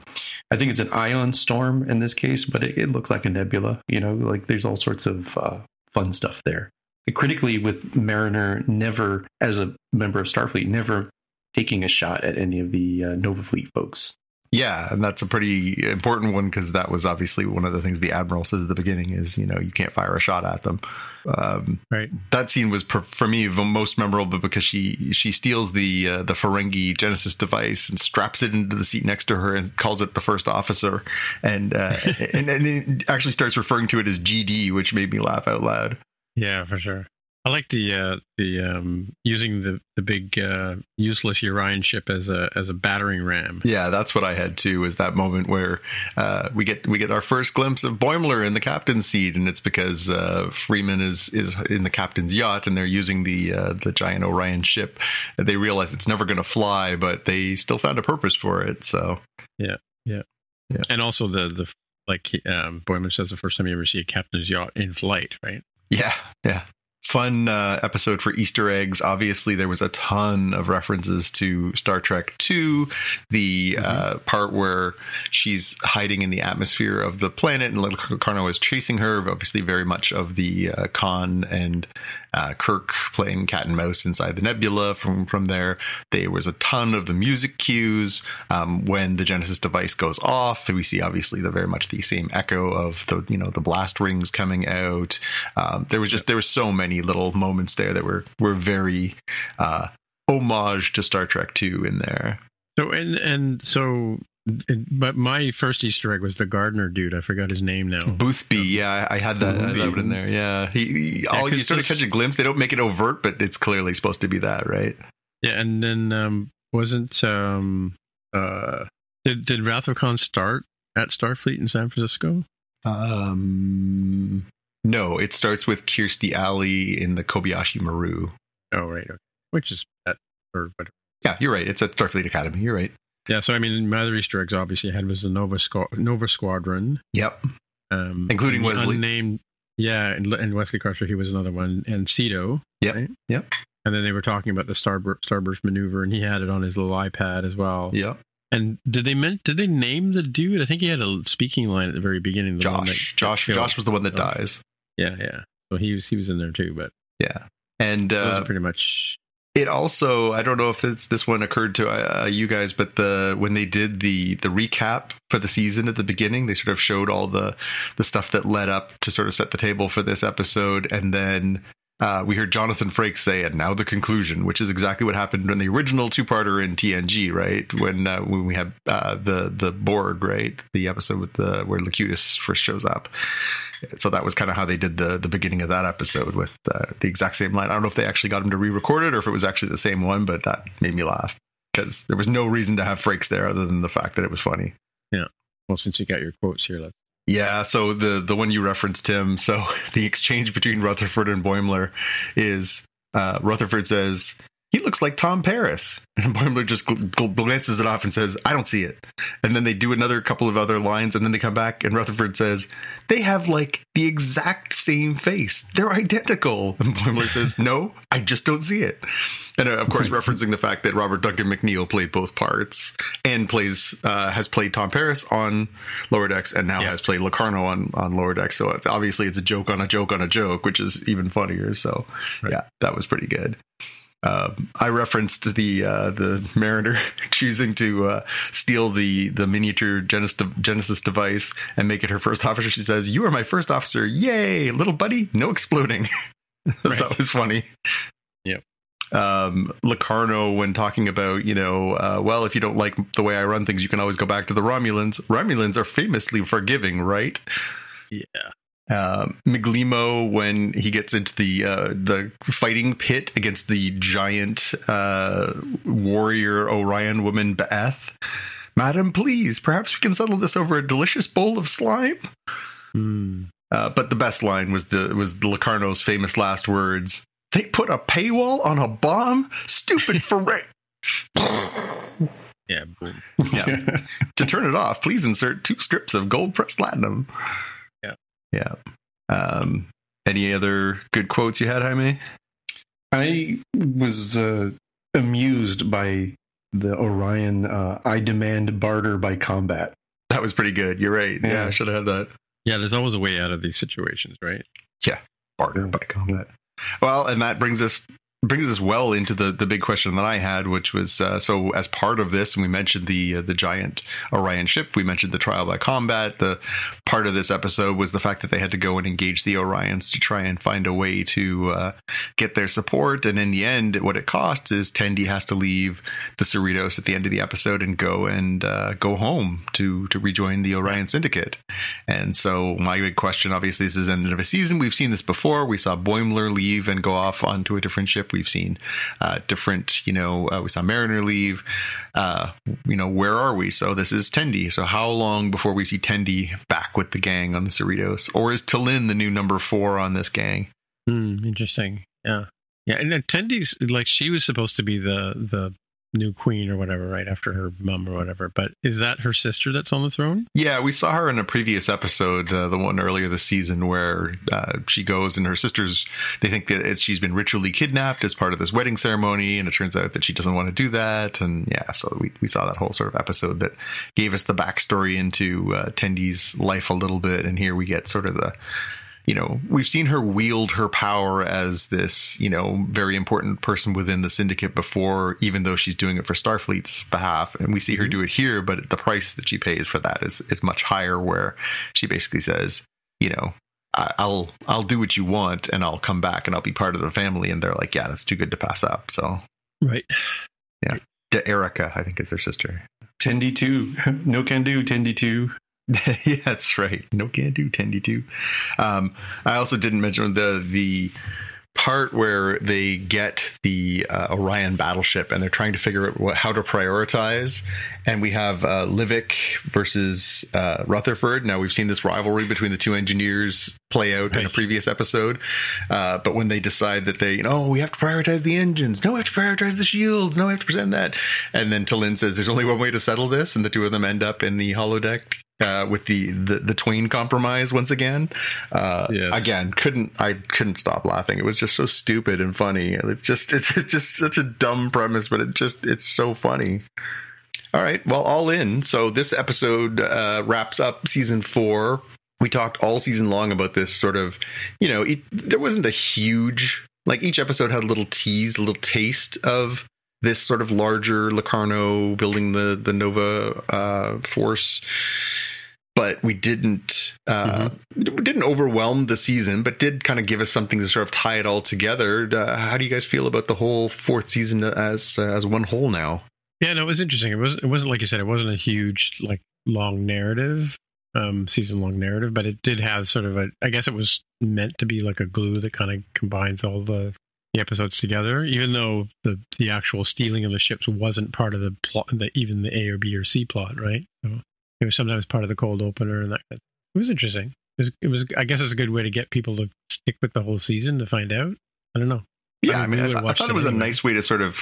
I think it's an ion storm in this case, but it, it, looks like a nebula. You know, like there's all sorts of uh, fun stuff there. Critically, with Mariner never, as a member of Starfleet, never taking a shot at any of the uh, Nova Fleet folks. Yeah, and that's a pretty important one because that was obviously one of the things the admiral says at the beginning is you know you can't fire a shot at them. Um, right. That scene was per, for me the most memorable because she she steals the uh, the Ferengi Genesis device and straps it into the seat next to her and calls it the first officer and uh, and, and it actually starts referring to it as GD, which made me laugh out loud. Yeah, for sure. I like the uh, the um, using the the big uh, useless Orion ship as a as a battering ram. Yeah, that's what I had too. Was that moment where uh, we get we get our first glimpse of Boimler in the captain's seat, and it's because uh, Freeman is is in the captain's yacht, and they're using the uh, the giant Orion ship. They realize it's never going to fly, but they still found a purpose for it. So yeah, yeah, yeah. And also the the like um, Boimler says the first time you ever see a captain's yacht in flight, right? Yeah, yeah fun uh, episode for Easter eggs. Obviously, there was a ton of references to Star Trek 2, the mm-hmm. uh, part where she's hiding in the atmosphere of the planet and little Locarno is chasing her. Obviously, very much of the uh, Khan and uh, Kirk playing cat and mouse inside the nebula. From from there, there was a ton of the music cues. Um, when the Genesis device goes off, we see obviously the very much the same echo of the you know the blast rings coming out. Um, there was just there were so many little moments there that were were very uh, homage to Star Trek Two in there. So and and so but my first Easter egg was the gardener dude. I forgot his name now. Boothby. Yeah, I had that, I had that in there. Yeah, he, he yeah, all you sort of catch a glimpse. They don't make it overt, but it's clearly supposed to be that, right? Yeah, and then um, wasn't um uh did did Wrath of Khan start at Starfleet in San Francisco? Um, no, it starts with Kirstie Alley in the Kobayashi Maru. Oh right, okay. which is at or whatever. Yeah, you're right. It's at Starfleet Academy. You're right. Yeah, so I mean, my other Easter eggs obviously had was the Nova Squ- Nova Squadron. Yep. Um, Including Wesley. Unnamed, yeah, and, and Wesley Crusher, he was another one, and Sito. Yep. Right? Yep. And then they were talking about the Starburst, Starburst maneuver, and he had it on his little iPad as well. Yep. And did they meant did they name the dude? I think he had a speaking line at the very beginning. The Josh. That, Josh. Josh was the one that oh. dies. Yeah, yeah. So he was he was in there too, but yeah. And uh, pretty much it also i don't know if this one occurred to uh, you guys but the when they did the the recap for the season at the beginning they sort of showed all the the stuff that led up to sort of set the table for this episode and then uh, we heard Jonathan Frakes say, "And now the conclusion," which is exactly what happened in the original two-parter in TNG, right? When uh, when we had uh, the the Borg, right? The episode with the where Locutus first shows up. So that was kind of how they did the the beginning of that episode with uh, the exact same line. I don't know if they actually got him to re-record it or if it was actually the same one, but that made me laugh because there was no reason to have Frakes there other than the fact that it was funny. Yeah. Well, since you got your quotes here, let's yeah, so the the one you referenced, Tim. So the exchange between Rutherford and Boimler is uh, Rutherford says he looks like Tom Paris, and Boimler just gl- gl- glances it off and says, "I don't see it." And then they do another couple of other lines, and then they come back, and Rutherford says, "They have like the exact same face. They're identical." And Boimler says, "No, I just don't see it." and uh, of course referencing the fact that Robert Duncan McNeill played both parts and plays uh, has played Tom Paris on Lower Decks and now yeah. has played Locarno on on Lower Decks. So it's, obviously it's a joke on a joke on a joke, which is even funnier. So right. yeah, that was pretty good. Uh, I referenced the uh, the Mariner choosing to uh, steal the the miniature Genesis, Genesis device and make it her first officer. She says, "You are my first officer! Yay, little buddy! No exploding." Right. that was funny um, Locarno when talking about, you know, uh, well, if you don't like the way I run things, you can always go back to the Romulans. Romulans are famously forgiving, right? Yeah. Um, Migleemo when he gets into the uh, the fighting pit against the giant uh, warrior Orion woman Beth. Madam, please, perhaps we can settle this over a delicious bowl of slime. Hmm. Uh, but the best line was the was Locarno's famous last words. They put a paywall on a bomb? Stupid for Yeah. Yeah. to turn it off, please insert two strips of gold pressed platinum. Yeah. Yeah. Um, any other good quotes you had, Jaime? I was uh, amused by the Orion. Uh, I demand barter by combat. That was pretty good. You're right. Yeah, Yeah. I should have had that. Yeah, there's always a way out of these situations, right? Yeah, barter Yeah. by combat. Well, and that brings us brings us well into the the big question that I had, which was uh, so as part of this, and we mentioned the uh, the giant Orion ship, we mentioned the trial by combat. The part of this episode was the fact that they had to go and engage the Orions to try and find a way to uh, get their support, and in the end, what it costs is Tendi has to leave the Cerritos at the end of the episode and go and uh, go home to to rejoin the Orion Syndicate. And so my big question, obviously, this is the end of a season. We've seen this before. We saw Boimler leave and go off onto a different ship. We've seen uh, different, you know, uh, we saw Mariner leave. Uh, you know, where are we? So this is Tendi. So how long before we see Tendi back with the gang on the Cerritos? Or is T'Lyn the new number four on this gang? Hmm, interesting. Yeah. Yeah, and Tendi's like she was supposed to be the the new queen or whatever, right after her mom or whatever. But is that her sister that's on the throne? Yeah, we saw her in a previous episode, uh, the one earlier this season, where uh, she goes and her sisters, they think that she's been ritually kidnapped as part of this wedding ceremony, and it turns out that she doesn't want to do that. And yeah, so we, we saw that whole sort of episode that gave us the backstory into uh, Tendi's life a little bit. And here we get sort of the you know, we've seen her wield her power as this, you know, very important person within the syndicate before, even though she's doing it for Starfleet's behalf. And we see her mm-hmm. do it here, but the price that she pays for that is, is much higher, where she basically says, you know, I- I'll I'll do what you want and I'll come back and I'll be part of the family. And they're like, yeah, that's too good to pass up. So Right. Yeah. D'Erika, I think is her sister. Tendi two, no can do. Tendi two. yeah, that's right. No can do. Tendi two. Um, I also didn't mention the the part where they get the uh, Orion battleship and they're trying to figure out what, how to prioritize. And we have uh, Livik versus uh, Rutherford. Now we've seen this rivalry between the two engineers play out in a previous episode. Uh, but when they decide that they, you know, we have to prioritize the engines. No, we have to prioritize the shields. No, we have to present that. And then T'Lyn says, "There's only one way to settle this," and the two of them end up in the holodeck uh, with the, the the Twain compromise once again. Uh, Yes. Again, couldn't I couldn't stop laughing. It was just so stupid and funny. It's just it's, it's just such a dumb premise, but it just it's so funny. All right, well, all in. So this episode uh, wraps up season four. We talked all season long about this sort of, you know, it, there wasn't a huge like each episode had a little tease, a little taste of this sort of larger Locarno building the the Nova uh, force but we didn't uh, we didn't overwhelm the season, but did kind of give us something to sort of tie it all together. Uh, how do you guys feel about the whole fourth season as uh, as one whole now? Yeah, no, it was interesting. It was it wasn't like you said, it wasn't a huge like long narrative, um, season long narrative, but it did have sort of a I guess it was meant to be like a glue that kind of combines all the the episodes together, even though the the actual stealing of the ships wasn't part of the plot the even the A or B or C plot, right? So it was sometimes part of the cold opener and that it was interesting. It was, it was I guess it's a good way to get people to stick with the whole season to find out. I don't know. Yeah, I I mean, mean, I, th- I thought it was a nice way to sort of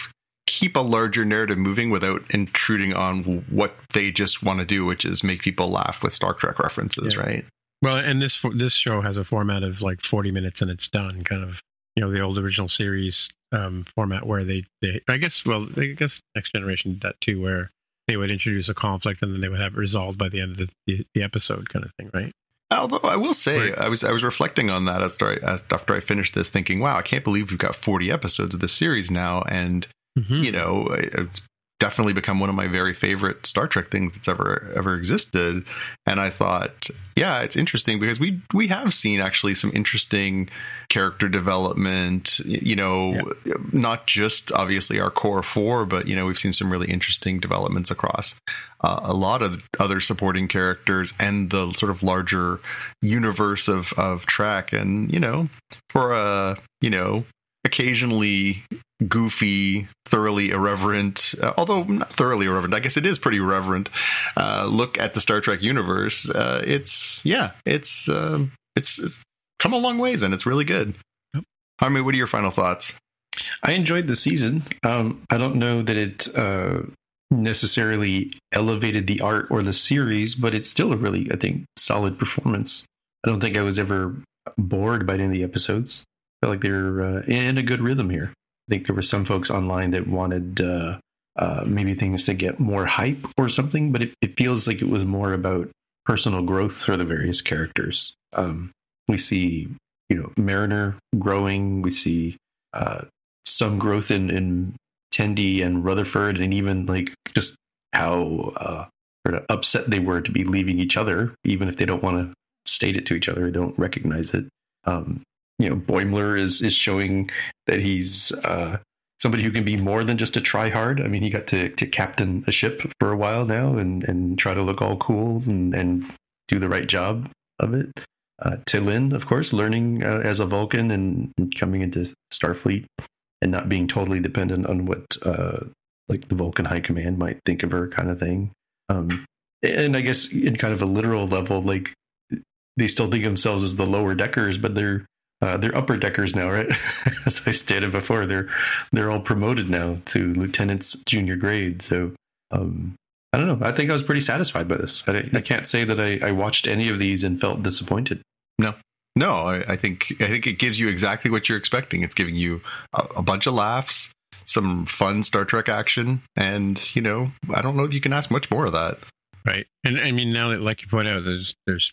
keep a larger narrative moving without intruding on what they just want to do, which is make people laugh with Star Trek references, Yeah. right? Well, and this this show has a format of like forty minutes and it's done, kind of you know the old original series um, format where they, they I guess well I guess Next Generation did that too, where they would introduce a conflict and then they would have it resolved by the end of the, the, the episode, kind of thing, right? Although I will say, Right. I was I was reflecting on that after I, after I finished this, thinking, "Wow, I can't believe we've got forty episodes of this series now." And Mhm. you know, it's definitely become one of my very favorite Star Trek things that's ever ever existed. And I thought, yeah, it's interesting because we we have seen actually some interesting character development. You know, not just obviously our core four, but you know, we've seen some really interesting developments across uh, a lot of other supporting characters and the sort of larger universe of of Trek. And you know, for a you know occasionally goofy, thoroughly irreverent, uh, although not thoroughly irreverent, I guess it is pretty irreverent. Uh, look at the Star Trek universe. Uh, it's yeah, it's um, it's it's come a long ways and it's really good. Yep. Jaime, what are your final thoughts? I enjoyed the season. Um, I don't know that it uh, necessarily elevated the art or the series, but it's still a really, I think, solid performance. I don't think I was ever bored by any of the episodes. I feel like they're uh, in a good rhythm here. I think there were some folks online that wanted uh, uh, maybe things to get more hype or something, but it, it, feels like it was more about personal growth for the various characters. Um, we see, you know, Mariner growing. We see uh, some growth in, in Tendi and Rutherford, and even like just how uh, sort of upset they were to be leaving each other, even if they don't want to state it to each other, they don't recognize it. Um, you know, Boimler is is showing that he's uh, somebody who can be more than just a try hard. I mean, he got to, to captain a ship for a while now and, and try to look all cool and, and do the right job of it. Uh, T'Lyn, of course, learning uh, as a Vulcan and, and, coming into Starfleet and not being totally dependent on what uh, like the Vulcan High Command might think of her, kind of thing. Um, and I guess in kind of a literal level, like they still think of themselves as the lower deckers, but they're uh, they're upper deckers now, right? As I stated before, they're they're all promoted now to lieutenant's junior grade. So um, I don't know. I think I was pretty satisfied by this. I, I can't say that I, I, watched any of these and felt disappointed. No, no. I, I, think I think it gives you exactly what you're expecting. It's giving you a, a bunch of laughs, some fun Star Trek action, and you know, I don't know if you can ask much more of that. Right, and I mean, now that like you point out, there's there's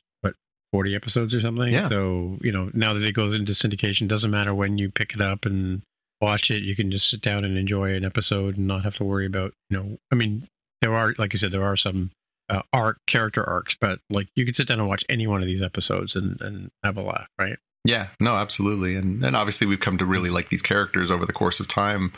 40 episodes or something. Yeah. So, you know, now that it goes into syndication, doesn't matter when you pick it up and watch it, you can just sit down and enjoy an episode and not have to worry about, you know, I mean, there are, like you said, there are some uh, arc, character arcs, but like you can sit down and watch any one of these episodes and, and have a laugh, right? Yeah, no, absolutely, and and obviously we've come to really like these characters over the course of time,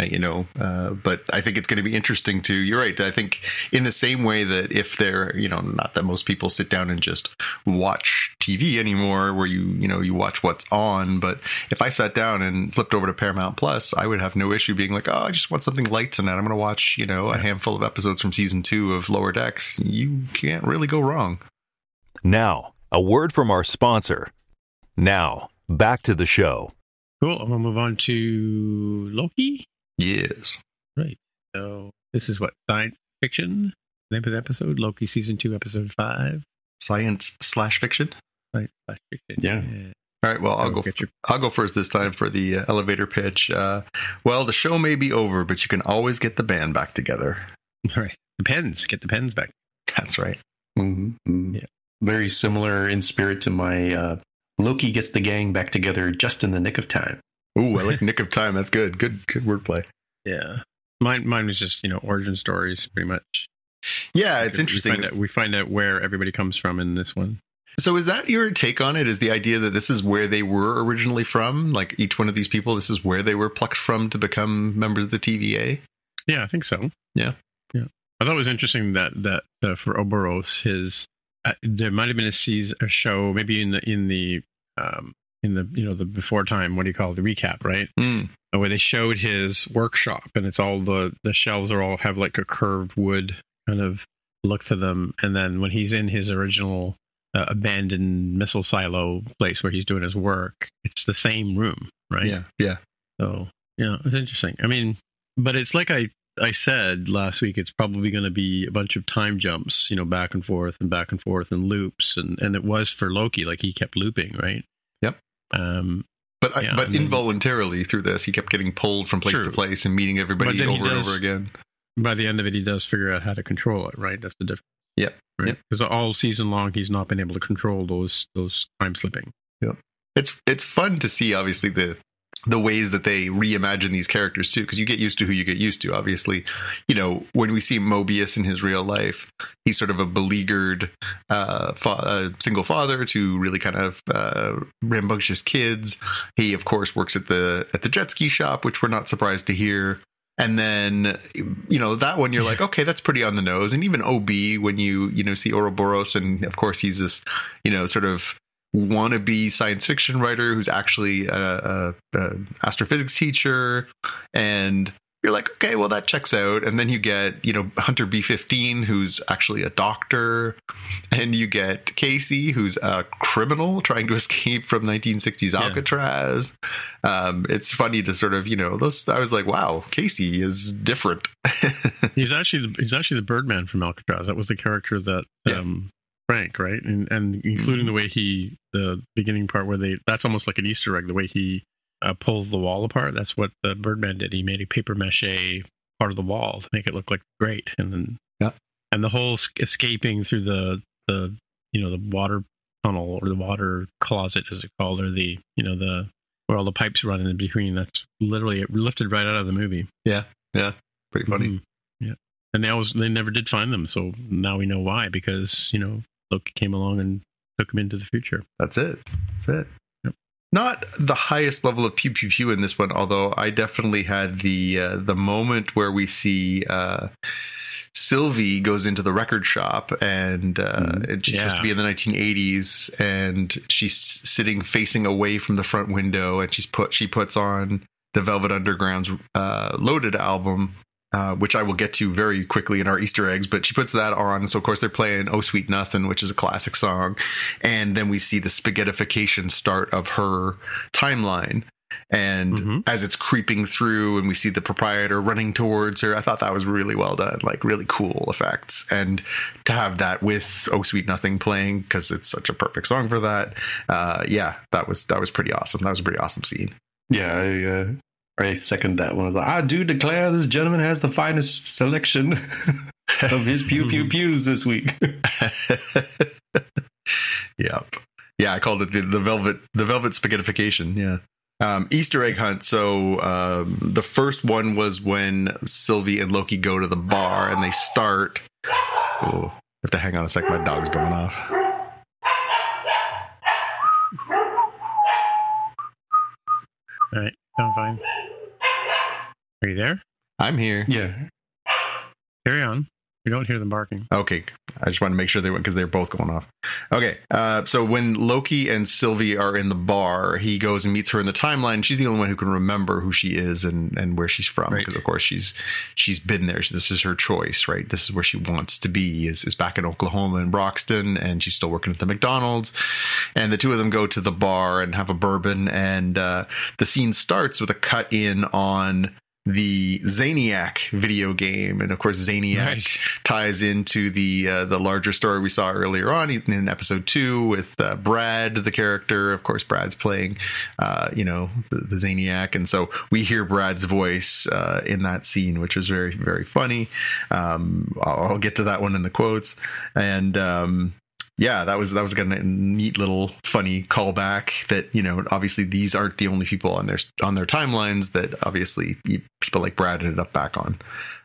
uh, you know. Uh, but I think it's going to be interesting to. You're right. I think in the same way that if they're, you know, not that most people sit down and just watch TV anymore, where you, you know, you watch what's on. But if I sat down and flipped over to Paramount Plus, I would have no issue being like, oh, I just want something light tonight. I'm going to watch, you know, a handful of episodes from season two of Lower Decks. You can't really go wrong. Now, a word from our sponsor. Now, back to the show. Cool. I'm going to move on to Loki. Yes. Right. So this is what science fiction. Name of the episode: Loki season two, episode five. Science slash fiction. Science slash fiction. Yeah. yeah. All right. Well, I'll go. Your- I'll go first this time for the uh, elevator pitch. Uh, well, the show may be over, but you can always get the band back together. All right. The pens. Get the pens back. That's right. Mm-hmm. mm-hmm. Yeah. Very similar in spirit to my uh, Loki gets the gang back together just in the nick of time. Ooh, I like nick of time. That's good. Good, good wordplay. Yeah, mine, mine was just you know origin stories, pretty much. Yeah, it's interesting. We find, out, we find out where everybody comes from in this one. So is that your take on it? Is the idea that this is where they were originally from? Like each one of these people, this is where they were plucked from to become members of the TVA? Yeah, I think so. Yeah, yeah. I thought it was interesting that that uh, for Ouroboros, his uh, there might have been a season, a show, maybe in the in the um, in the you know the before time. What do you call it? The recap, right? Mm. Where they showed his workshop, and it's all the the shelves are all have like a curved wood kind of look to them, and then when he's in his original uh, abandoned missile silo place where he's doing his work, it's the same room, right? Yeah, yeah. So yeah, it's interesting. I mean, but it's like I I said last week, it's probably going to be a bunch of time jumps, you know, back and forth and back and forth and loops, and and it was for Loki, like he kept looping, right? Yep. Um, but yeah, but involuntarily through this, he kept getting pulled from place to place and meeting everybody over does, and over again. By the end of it, he does figure out how to control it, right? That's the difference. Yep. Right. Because yep. all season long, he's not been able to control those those time slipping. Yep. It's it's fun to see, obviously the the ways that they reimagine these characters too because you get used to who you get used to obviously. You know when we see mobius in his real life he's sort of a beleaguered uh, fa- uh, single father to really kind of uh, rambunctious kids. He of course works at the at the jet ski shop which we're not surprised to hear. And then you know that one you're yeah. like okay that's pretty on the nose. And even ob when you you know see ouroboros and of course he's this you know sort of wannabe science fiction writer who's actually a, a, a astrophysics teacher and you're like, okay, well that checks out. And then you get, you know, Hunter B15, who's actually a doctor, and you get Casey, who's a criminal trying to escape from 1960s Yeah. Alcatraz. Um, it's funny to sort of, you know, those. I was like, wow, Casey is different. He's actually the, he's actually the Birdman from Alcatraz. That was the character that Yeah. um, Frank, right, and and including the way he the beginning part where they that's almost like an Easter egg. The way he uh, pulls the wall apart. That's what the Birdman did. He made a paper mache part of the wall to make it look like great, and then Yeah. and the whole escaping through the the you know the water tunnel or the water closet, as it called, or the you know the where all the pipes run in between. That's literally it lifted right out of the movie. Yeah yeah pretty funny. Mhm. Yeah, and they always they never did find them, so now we know why because you know Loki came along and took him into the future. That's it. That's it. Yep. Not the highest level of pew pew pew in this one, although I definitely had the uh, the moment where we see uh, Sylvie goes into the record shop and uh, and she's supposed to be in the 1980s and she's sitting facing away from the front window and she's put she puts on the Velvet Underground's uh, Loaded album. Uh, which I will get to very quickly in our Easter eggs, but she puts that on. So, of course, they're playing Oh Sweet Nothing, which is a classic song. And then we see the spaghettification start of her timeline. And Mhm. as it's creeping through and we see the proprietor running towards her i thought that was really well done like really cool effects. And to have that with oh sweet nothing playing because it's such a perfect song for that uh yeah that was that was pretty awesome. That was a pretty awesome scene. Yeah, I, uh, I second that one. I was like, I do declare this gentleman has the finest selection of his pew pew pews this week. yep. Yeah, I called it the, the velvet the velvet spaghettification. Yeah. Um, Easter egg hunt. So um, the first one was when Sylvie and Loki go to the bar and they start. Oh, I have to hang on a sec. My dog's going off. All right, sound fine. Are you there? I'm here. yeah. Carry on. We don't hear them barking. Okay, I just wanted to make sure they went because they're both going off. Okay, uh, so when Loki and Sylvie are in the bar, he goes and meets her in the timeline. She's the only one who can remember who she is and, and where she's from Right. because, of course, she's she's been there. So This is her choice, right? This is where she wants to be. is is back in Oklahoma in Broxton, and she's still working at the McDonald's. And the two of them go to the bar and have a bourbon, and uh, the scene starts with a cut in on the Zaniac video game, and of course, Zaniac Right. ties into the uh, the larger story we saw earlier on in episode two with uh, Brad, the character. Of course, Brad's playing, uh, you know, the, the Zaniac, and so we hear Brad's voice uh, in that scene, which is very very funny. Um, I'll, I'll get to that one in the quotes, and um, yeah, that was that was kind of a neat little funny callback. That you know, obviously these aren't the only people on their on their timelines. That obviously people like Brad ended up back on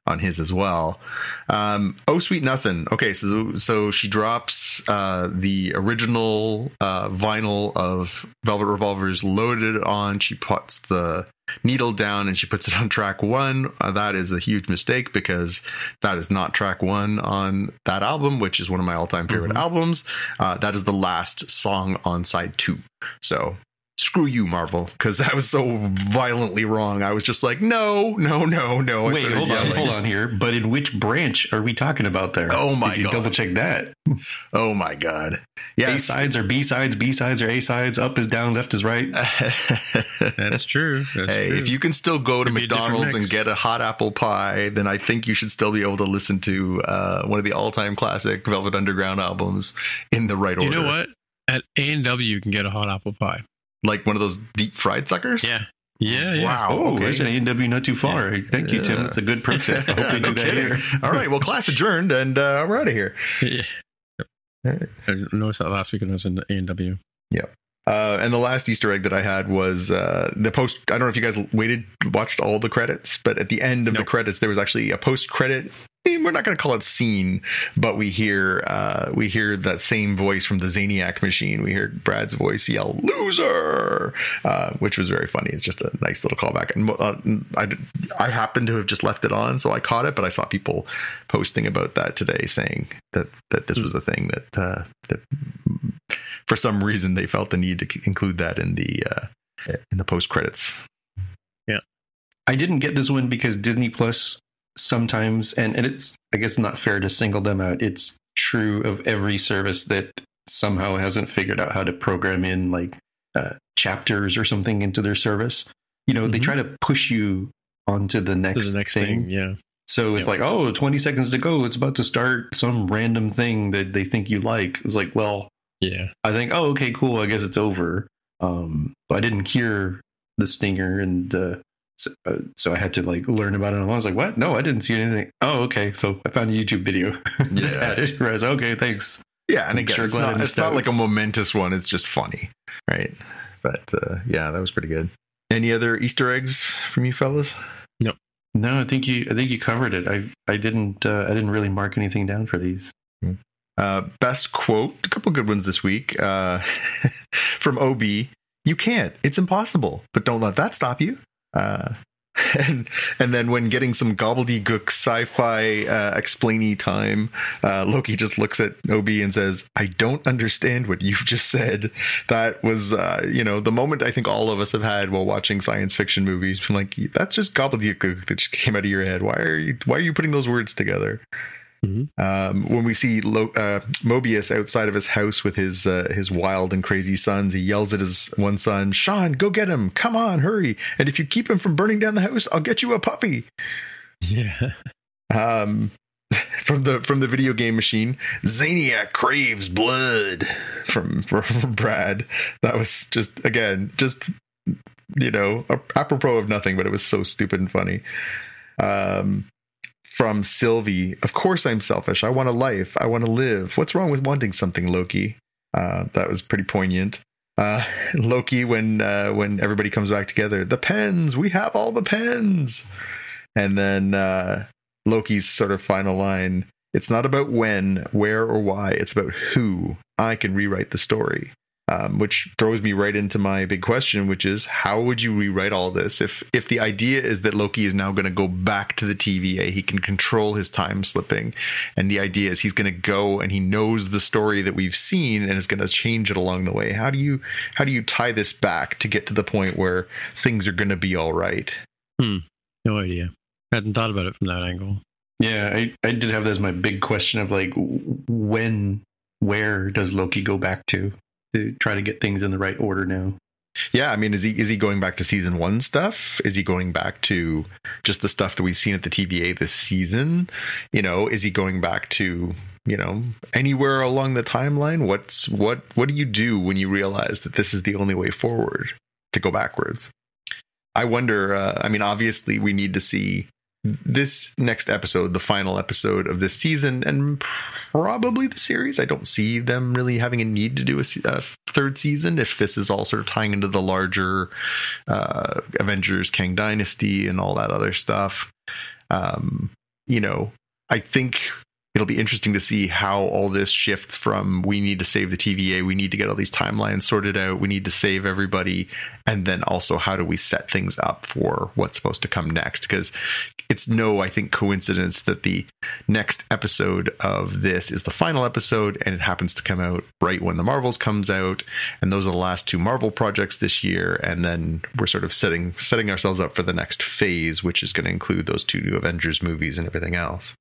on his as well. Um, oh, sweet nothing. Okay, so so she drops uh, the original uh, vinyl of Velvet Revolvers loaded on. She puts the needle down and she puts it on track one. Uh, that is a huge mistake because that is not track one on that album, which is one of my all time favorite Mhm. albums. Uh, that is the last song on side two. So screw you, Marvel, because that was so violently wrong. I was just like, no, no, no, no. I Wait, started hold on, hold on here. But in which branch are we talking about there? Oh my you God. Double check that. Oh my god. A sides are B sides, B sides are A sides, up is down, left is right. That's true. That's hey, true. if you can still go to Could be a different McDonald's and get a hot apple pie, then I think you should still be able to listen to uh, one of the all-time classic Velvet Underground albums in the right you order. You know what? At A and W, you can get a hot apple pie. Like one of those deep fried suckers. Yeah, yeah, yeah. Wow. Oh, okay. there's an A&W not too far. Thank you, Tim. That's a good pro tip. I hope we no do that here. All right. Well, class adjourned, and uh, we're out of here. yeah. I noticed that last week when I was in A and W. Uh, and the last Easter egg that I had was uh, the post. I don't know if you guys waited, watched all the credits, but at the end of the credits, there was actually a post credit. We're not going to call it scene, but we hear uh, we hear that same voice from the Zaniac machine. We hear Brad's voice yell "loser," uh, which was very funny. It's just a nice little callback. And uh, I I happened to have just left it on, so I caught it. But I saw people posting about that today, saying that that this was a thing that uh, that for some reason they felt the need to include that in the uh, in the post credits. Yeah. I didn't get this one because Disney Plus sometimes, and, and it's, I guess, not fair to single them out. It's true of every service that somehow hasn't figured out how to program in like uh, chapters or something into their service. You know, mm-hmm. they try to push you onto the next, to the next thing. thing. Yeah. So it's like, oh, 20 seconds to go. It's about to start some random thing that they think you like. It's like, well, yeah. I think, oh, okay, cool. I guess it's over. Um, but I didn't hear the stinger, and uh, so, uh, so, I had to like learn about it. And I was like, what? No, I didn't see anything. Oh, okay. So I found a YouTube video. Yeah. where I was okay, thanks. Yeah, and again, sure it's, not, it's not like a momentous one. It's just funny, right? But uh, yeah, that was pretty good. Any other Easter eggs from you fellas? No. No, I think you. I think you covered it. I. I didn't. Uh, I didn't really mark anything down for these. Hmm. Uh, best quote. A couple good ones this week. Uh, from Ob. You can't. It's impossible. But don't let that stop you. Uh, and and then when getting some gobbledygook sci-fi uh, explainy time, uh, Loki just looks at Obi and says, "I don't understand what you've just said." That was, uh, you know, the moment I think all of us have had while watching science fiction movies. Like, that's just gobbledygook that just came out of your head. Why are you Why are you putting those words together? Mm-hmm. Um, when we see Lo- uh, Mobius outside of his house with his uh, his wild and crazy sons, he yells at his one son, "Sean, go get him! Come on, hurry! And if you keep him from burning down the house, I'll get you a puppy." Yeah. Um, from the from the video game machine, Zaniac craves blood. From, from Brad, that was just again just you know apropos of nothing, but it was so stupid and funny. Um, from Sylvie. Of course, I'm selfish. I want a life. I want to live. What's wrong with wanting something, Loki? Uh, that was pretty poignant. Uh, Loki, when uh, when everybody comes back together, the pens. We have all the pens. And then uh, Loki's sort of final line. It's not about when, where, or why. It's about who. I can rewrite the story um, which throws me right into my big question, which is how would you rewrite all this if if the idea is that Loki is now going to go back to the TVA, he can control his time slipping, and the idea is he's going to go and he knows the story that we've seen and is going to change it along the way. How do you how do you tie this back to get to the point where things are going to be all right? Hmm. No idea. I hadn't thought about it from that angle. Yeah, I, I did have that as my big question of like when where does Loki go back to? To try to get things in the right order now. Yeah, I mean, is he is he going back to season one stuff? Is he going back to just the stuff that we've seen at the TVA this season? You know, is he going back to you know anywhere along the timeline? What's what what do you do when you realize that this is the only way forward to go backwards? I wonder. Uh, I mean, obviously, we need to see this next episode, the final episode of this season, and probably the series. I don't see them really having a need to do a, a third season if this is all sort of tying into the larger uh, Avengers, Kang Dynasty, and all that other stuff. Um, you know, I think it'll be interesting to see how all this shifts from we need to save the TVA, we need to get all these timelines sorted out, we need to save everybody, and then also how do we set things up for what's supposed to come next? Because it's no, I think, coincidence that the next episode of this is the final episode, and it happens to come out right when the Marvels comes out, and those are the last two Marvel projects this year, and then we're sort of setting setting ourselves up for the next phase, which is going to include those two new Avengers movies and everything else.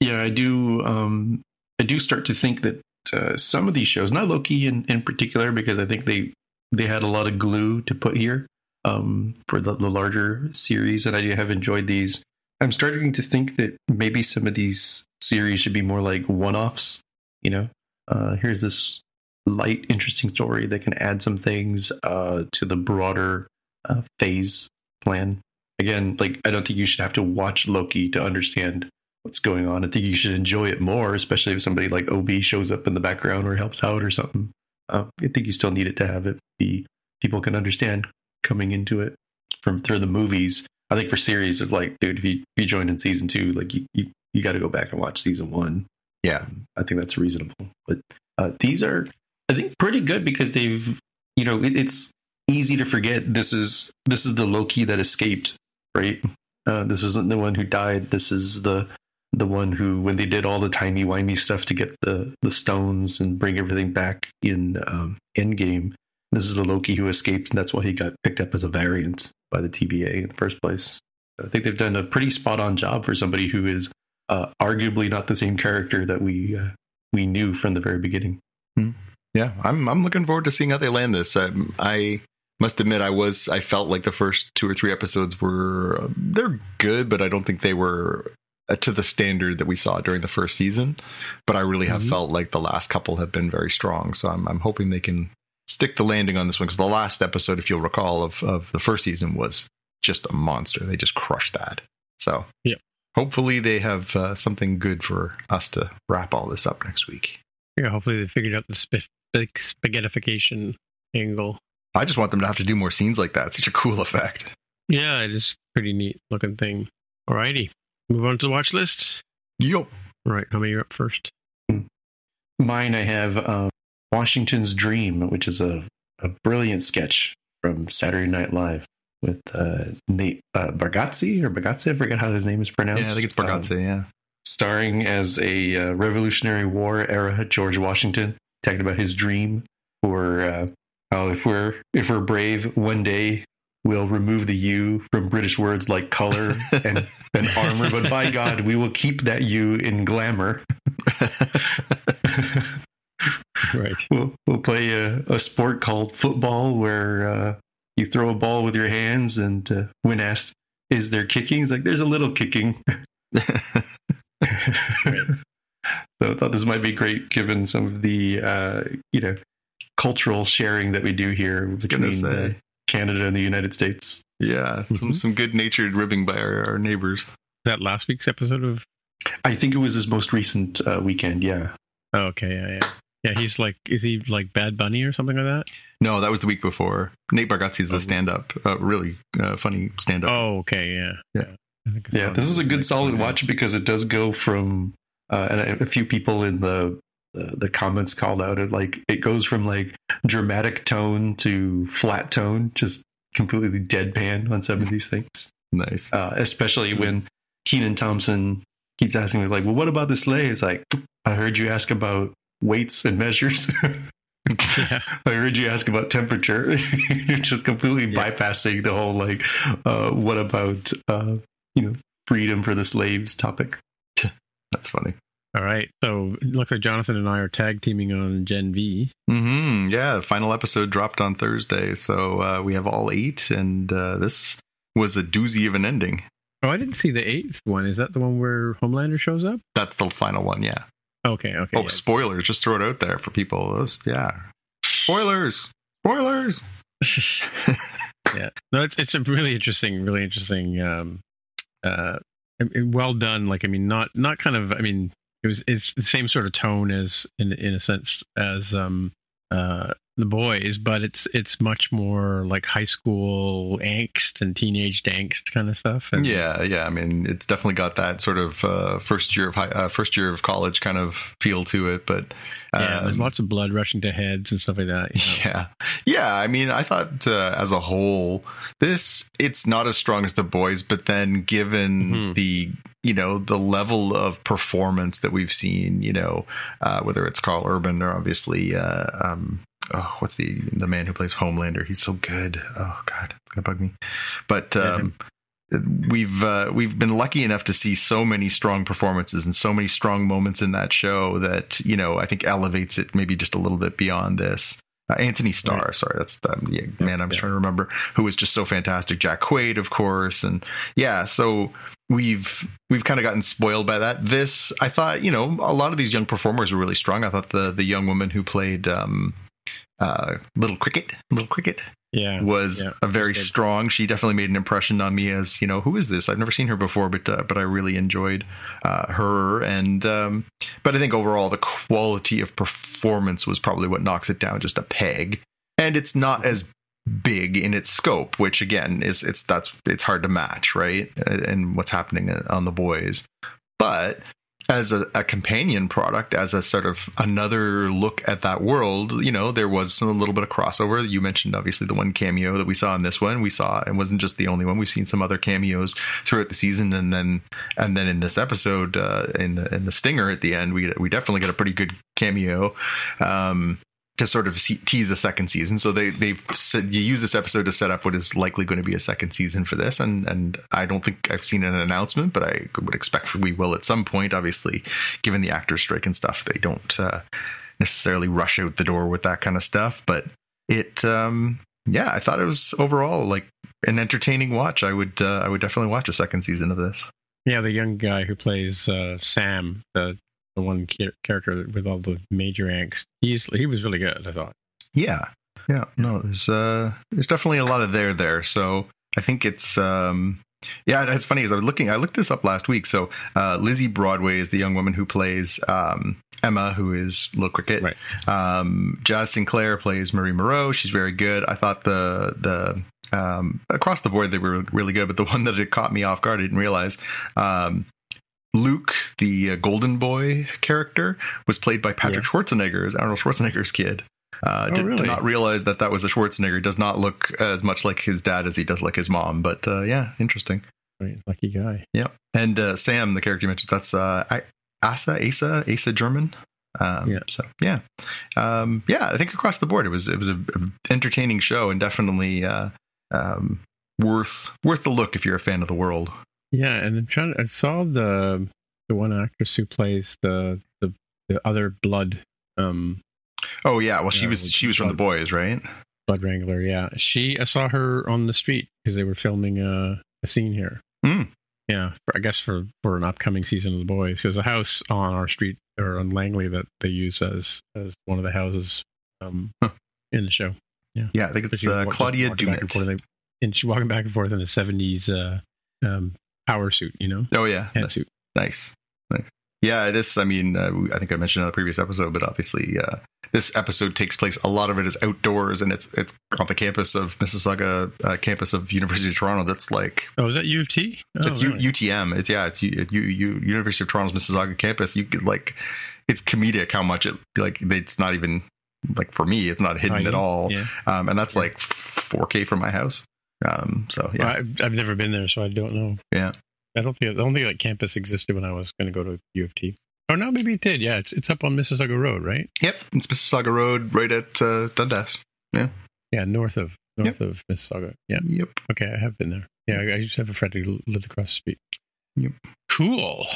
Yeah, I do. Um, I do start to think that uh, some of these shows, not Loki in, in particular, because I think they they had a lot of glue to put here um, for the, the larger series, and I have enjoyed these. I'm starting to think that maybe some of these series should be more like one-offs. You know, uh, here's this light, interesting story that can add some things uh, to the broader uh, phase plan. Again, like I don't think you should have to watch Loki to understand what's going on. I think you should enjoy it more, especially if somebody like OB shows up in the background or helps out or something. Uh, I think you still need it to have it be people can understand coming into it from through the movies. I think for series is like, dude, if you, if you joined in season two, like you you, you got to go back and watch season one. Yeah, I think that's reasonable. But uh, these are, I think, pretty good because they've, you know, it, it's easy to forget this is this is the Loki that escaped, right? Uh, this isn't the one who died. This is the the one who, when they did all the timey wimey stuff to get the the stones and bring everything back in um, Endgame, this is the Loki who escaped, and that's why he got picked up as a variant by the TVA in the first place. I think they've done a pretty spot on job for somebody who is uh, arguably not the same character that we uh, we knew from the very beginning. Yeah, I'm I'm looking forward to seeing how they land this. I, I must admit, I was I felt like the first two or three episodes were they're good, but I don't think they were uh, to the standard that we saw during the first season. But I really have Mhm. felt like the last couple have been very strong. So I'm I'm hoping they can stick the landing on this one because the last episode, if you'll recall, of of the first season was just a monster. They just crushed that. So Yep. hopefully they have uh, something good for us to wrap all this up next week. Yeah, hopefully they figured out the sp- spaghettification angle. I just want them to have to do more scenes like that. It's such a cool effect. Yeah, it is pretty neat looking thing. Alrighty, move on to the watch list. Yup. Right. how many are up first? Mine, I have uh, Washington's Dream, which is a, a brilliant sketch from Saturday Night Live with uh, Nate uh, Bargatze or Bargatze. I forget how his name is pronounced. Yeah, I think it's Um, Bargatze, yeah. starring as a uh, Revolutionary War era George Washington, talking about his dream for uh, how if we're if we're brave, one day we'll remove the U from British words like color and, and armor, but by God, we will keep that U in glamour. Right. we'll, we'll play a, a sport called football where uh, you throw a ball with your hands, and uh, when asked, "Is there kicking?" He's like, "There's a little kicking." So I thought this might be great given some of the uh, you know cultural sharing that we do here between Canada and the United States. yeah, some Mhm. some good natured ribbing by our, our neighbors. that last week's episode of? I think it was his most recent uh, weekend. Yeah, Oh, okay, yeah, yeah, yeah. He's like, is he like Bad Bunny or something like that? No, that was the week before. Nate Bargatze's Oh. a stand up, uh, really uh, funny stand up. Oh, okay, yeah, Yeah. I think it's yeah. This is a good like- solid watch because it does go from uh, and a, a few people in the, the the comments called out it like it goes from like dramatic tone to flat tone, just completely deadpan on some of these things. Nice. uh, especially when Kenan Thompson keeps asking me like, "Well, what about the sleigh?" It's like, I heard you ask about weights and measures. Yeah. I heard you ask about temperature. You're just completely Yeah. bypassing the whole like, uh, what about uh, you know freedom for the slaves topic. That's funny. All right, so looks like Jonathan and I are tag teaming on Gen V. hmm Yeah, the final episode dropped on Thursday, so uh, we have all eight, and uh, this was a doozy of an ending. Oh, I didn't see the eighth one. Is that the one where Homelander shows up? That's the final one. Yeah. Okay, okay. Oh, yeah. spoilers! Just throw it out there for people. Those- yeah. Spoilers. Spoilers. yeah no it's it's a really interesting really interesting um uh well done like i mean not not kind of i mean it was it's the same sort of tone as in in a sense as um uh the boys but it's it's much more like high school angst and teenage angst kind of stuff and Yeah, yeah. I mean, it's definitely got that sort of uh, first year of high, uh, first year of college kind of feel to it. But yeah there's um, lots of blood rushing to heads and stuff like that you know? Yeah, yeah. I mean, I thought uh, as a whole, this it's not as strong as the boys, but then given Mhm. the you know the level of performance that we've seen, you know, uh, whether it's Karl Urban or obviously. Uh, um, Oh, what's the the man who plays Homelander? He's so good. Oh God, it's gonna bug me. But um, we've uh, we've been lucky enough to see so many strong performances and so many strong moments in that show that you know I think elevates it maybe just a little bit beyond this. Uh, Anthony Starr, Right. sorry, that's the yeah, man I'm yeah. trying to remember, who was just so fantastic. Jack Quaid, of course, and yeah, so we've we've kind of gotten spoiled by that. This, I thought, you know, a lot of these young performers were really strong. I thought the the young woman who played um, uh, Little Cricket, Little Cricket, yeah was yeah, a very strong. She definitely made an impression on me as you know who is this? I've never seen her before, but uh, but I really enjoyed uh, her. And um, but I think overall the quality of performance was probably what knocks it down just a peg. And it's not as big in its scope, which again is it's that's it's hard to match, right? And what's happening on the boys, but as a, a companion product, as a sort of another look at that world, you know, there was a little bit of crossover. You mentioned obviously the one cameo that we saw in this one. We saw and wasn't just the only one. We've seen some other cameos throughout the season, and then and then in this episode, uh, in the in the stinger at the end, we we definitely get a pretty good cameo. Um, to sort of tease a second season. So they they've said you use this episode to set up what is likely going to be a second season for this, and and I don't think I've seen an announcement, but I would expect we will at some point. Obviously, given the actors strike and stuff, they don't uh, necessarily rush out the door with that kind of stuff. But it, um, yeah, I thought it was overall like an entertaining watch. I would uh, I would definitely watch a second season of this. Yeah, the young guy who plays uh, Sam, the the one char- character with all the major angst. He's he was really good. I thought. Yeah, yeah. No, there's uh, there's definitely a lot of there there. So I think it's um, yeah. It's funny as I was looking, I looked this up last week. So uh, Lizzie Broadway is the young woman who plays um, Emma, who is Little Cricket. Right. Um, Jaz Sinclair plays Marie Moreau. She's very good. I thought the the um, across the board they were really good, but the one that it caught me off guard, I didn't realize. Um, Luke, the uh, Golden Boy character, was played by Patrick Yeah. Schwarzenegger as Arnold Schwarzenegger's kid. Uh, Oh, did, did not realize that that was a Schwarzenegger. Does not look as much like his dad as he does like his mom. But uh, yeah, interesting. Right, lucky guy. Yeah, and uh, Sam, the character you mentioned, that's uh, I, Asa, Asa, Asa Germann. Um, Yeah. So yeah, um, yeah. I think across the board, it was it was a, a entertaining show and definitely uh, um, worth worth the look if you're a fan of the world. Yeah, and I'm trying. I saw the the one actress who plays the the, the other blood um Oh yeah, well she Yeah, was she was from the boys, right? blood wrangler. Yeah, she. I saw her on the street because they were filming a, a scene here. Hmm. Yeah, for, I guess for for an upcoming season of the boys. There's a house on our street or on Langley that they use as as one of the houses um Huh. in the show. Yeah, yeah, I think it's uh, wa- Claudia walking and forth, Doumit. and and she's walking back and forth in the '70s uh, um, power suit. You know, Oh yeah, pantsuit. Nice, nice. Yeah, this. I mean, uh, I think I mentioned in the previous episode, but obviously, uh, this episode takes place. A lot of it is outdoors, and it's it's on the campus of Mississauga, uh, campus of University of Toronto. That's like Oh, is that U of T? Oh, it's U- UTM. It's yeah, it's U, U, U, University of Toronto's Mississauga campus. You could like, it's comedic how much it like. It's not even like for me, it's not hidden Tiny. at all. Yeah. Um, and that's Yeah. like 4K from my house. Um, so yeah, Well, I've, I've never been there, so I don't know. Yeah. I don't think I don't think that campus existed when I was going to go to U of T. Oh no, maybe it did. Yeah, it's it's up on Mississauga Road, right? yep, it's Mississauga Road, right at uh, Dundas. Yeah, yeah, north of north of Mississauga. Yeah. Yep. Okay, I have been there. Yeah, I, I used to have a friend who lived across the street. Yep. Cool.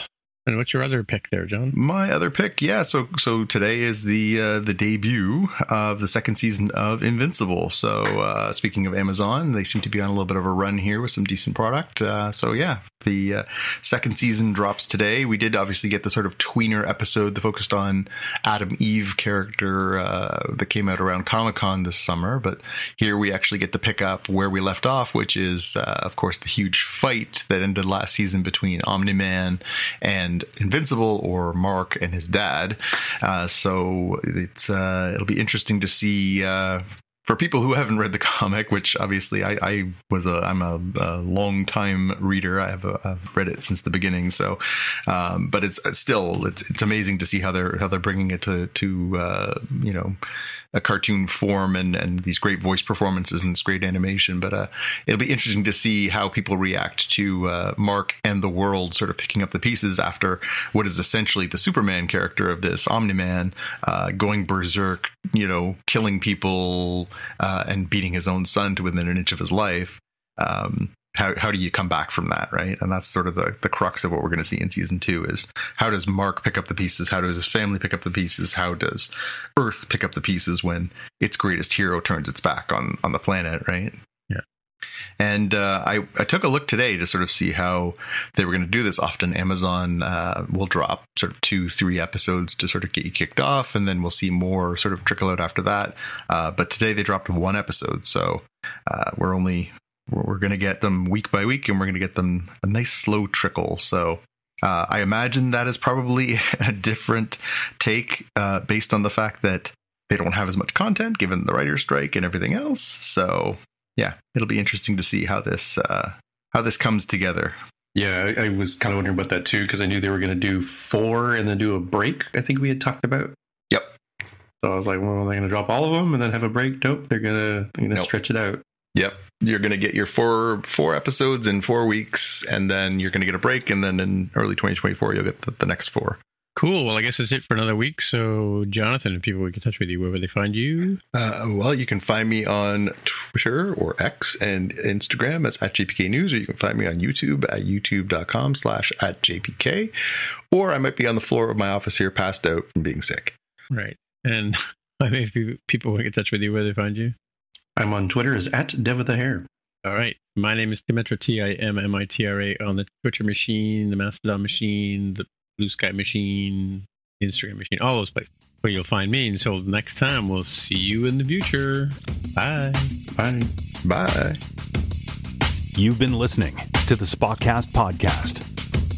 And what's your other pick there, John? My other pick, yeah. So so today is the uh, the debut of the second season of Invincible. So uh, speaking of Amazon, they seem to be on a little bit of a run here with some decent product. Uh, so yeah, the uh, second season drops today. We did obviously get the sort of tweener episode that focused on Atom Eve character uh, that came out around Comic Con this summer, but here we actually get to pick up where we left off, which is uh, of course the huge fight that ended last season between Omni Man and Invincible, or Mark and his dad. Uh, so it's uh, it'll be interesting to see. For people who haven't read the comic, which obviously I, I was a I'm a, a long time reader. I have a, I've read it since the beginning. So, um, but it's, it's still it's it's amazing to see how they're how they're bringing it to to uh, you know a cartoon form and and these great voice performances and this great animation. But uh, it'll be interesting to see how people react to uh, Mark and the world sort of picking up the pieces after what is essentially the Superman character of this Omni Man uh, going berserk, you know, killing people uh, and beating his own son to within an inch of his life. Um, how how do you come back from that, right? And that's sort of the the crux of what we're going to see in season two is how does Mark pick up the pieces? How does his family pick up the pieces? How does Earth pick up the pieces when its greatest hero turns its back on on the planet, right? And uh, I I took a look today to sort of see how they were going to do this. Often Amazon uh, will drop sort of two three episodes to sort of get you kicked off, and then we'll see more sort of trickle out after that. Uh, but today they dropped one episode, so uh, we're only we're, we're going to get them week by week, and we're going to get them a nice slow trickle. So uh, I imagine that is probably a different take uh, based on the fact that they don't have as much content given the writer's strike and everything else. So yeah, it'll be interesting to see how this uh, how this comes together. Yeah, I, I was kind of wondering about that too because I knew they were going to do four and then do a break. I think we had talked about. Yep. So I was like, well, are they going to drop all of them and then have a break? Nope, they're they're gonna Nope. stretch it out. Yep. You're going to get your four four episodes in four weeks, and then you're going to get a break, and then in early 2024 you'll get the, the next four. Cool. Well, I guess that's it for another week. So, Jonathan, if people get in touch with you, where would they find you? Uh, well, you can find me on Twitter or X and Instagram as at JPK News, or you can find me on YouTube at youtube.com slash at JPK, or I might be on the floor of my office here passed out from being sick. Right. And I mean, if people want to get in touch with you, where they find you? I'm on Twitter as at Dev with the Hair. All right. My name is Timmitra, T I M M I T R A, on the Twitter machine, the Mastodon machine, the Blue Sky machine, Instagram machine, all those places where you'll find me. And so next time, we'll see you in the future. Bye. Bye. Bye. You've been listening to the Spockcast podcast.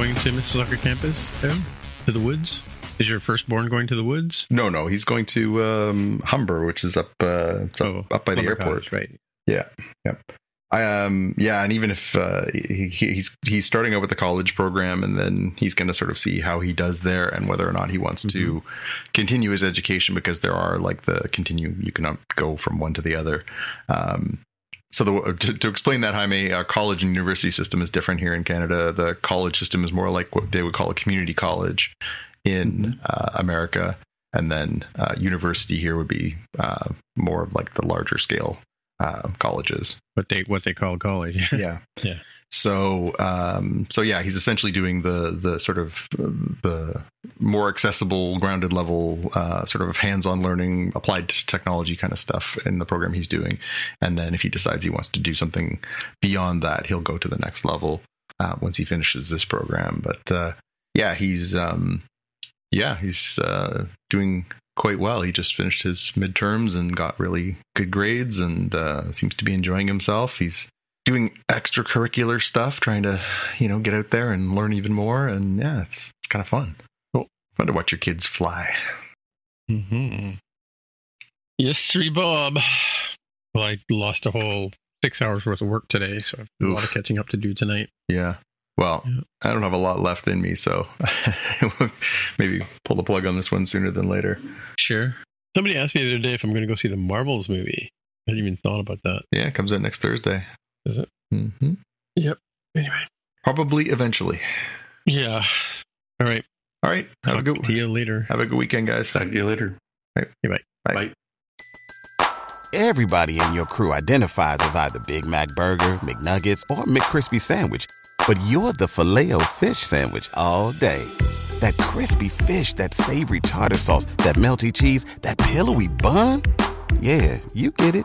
Going to Mississauga campus there to the woods? Is your firstborn going to the woods? No, no, he's going to um, Humber, which is up, uh, up, up by the airport. Cottage, right? Yeah, yeah. I um yeah, and even if uh, he, he's he's starting out with the college program, and then he's going to sort of see how he does there, and whether or not he wants to continue his education, because there are like the continue you cannot go from one to the other. Um, so the, to, to explain that, Jaime, our college and university system is different here in Canada. The college system is more like what they would call a community college in uh, America, and then uh, university here would be uh, more of like the larger scale uh, colleges. What they what they call college? Yeah, Yeah. So, um, so yeah, he's essentially doing the the sort of the more accessible, grounded level, uh, sort of hands-on learning, applied technology kind of stuff in the program he's doing. And then, if he decides he wants to do something beyond that, he'll go to the next level uh, once he finishes this program. But uh, yeah, he's um, yeah, he's uh, doing quite well. He just finished his midterms and got really good grades, and uh, seems to be enjoying himself. He's doing extracurricular stuff, trying to, you know, get out there and learn even more. And yeah, it's it's kind of fun. Cool. Fun to watch your kids fly. Mm-hmm. Yes, sir, Bob. Well, I lost a whole six hours worth of work today, so I have a lot of catching up to do tonight. Yeah. Well, Yeah. I don't have a lot left in me, so maybe pull the plug on this one sooner than later. Sure. Somebody asked me the other day if I'm going to go see the Marvels movie. I hadn't even thought about that. Yeah, it comes out next Thursday. Is it? Mm-hmm. Yep. Anyway. Probably eventually. Yeah. All right. All right. Have a Talk good to you later. have a good weekend, guys. Talk to you later. Bye. Bye. Everybody in your crew identifies as either Big Mac Burger, McNuggets, or McCrispy Sandwich. But you're the filet fish Sandwich all day. That crispy fish, that savory tartar sauce, that melty cheese, that pillowy bun. Yeah, you get it.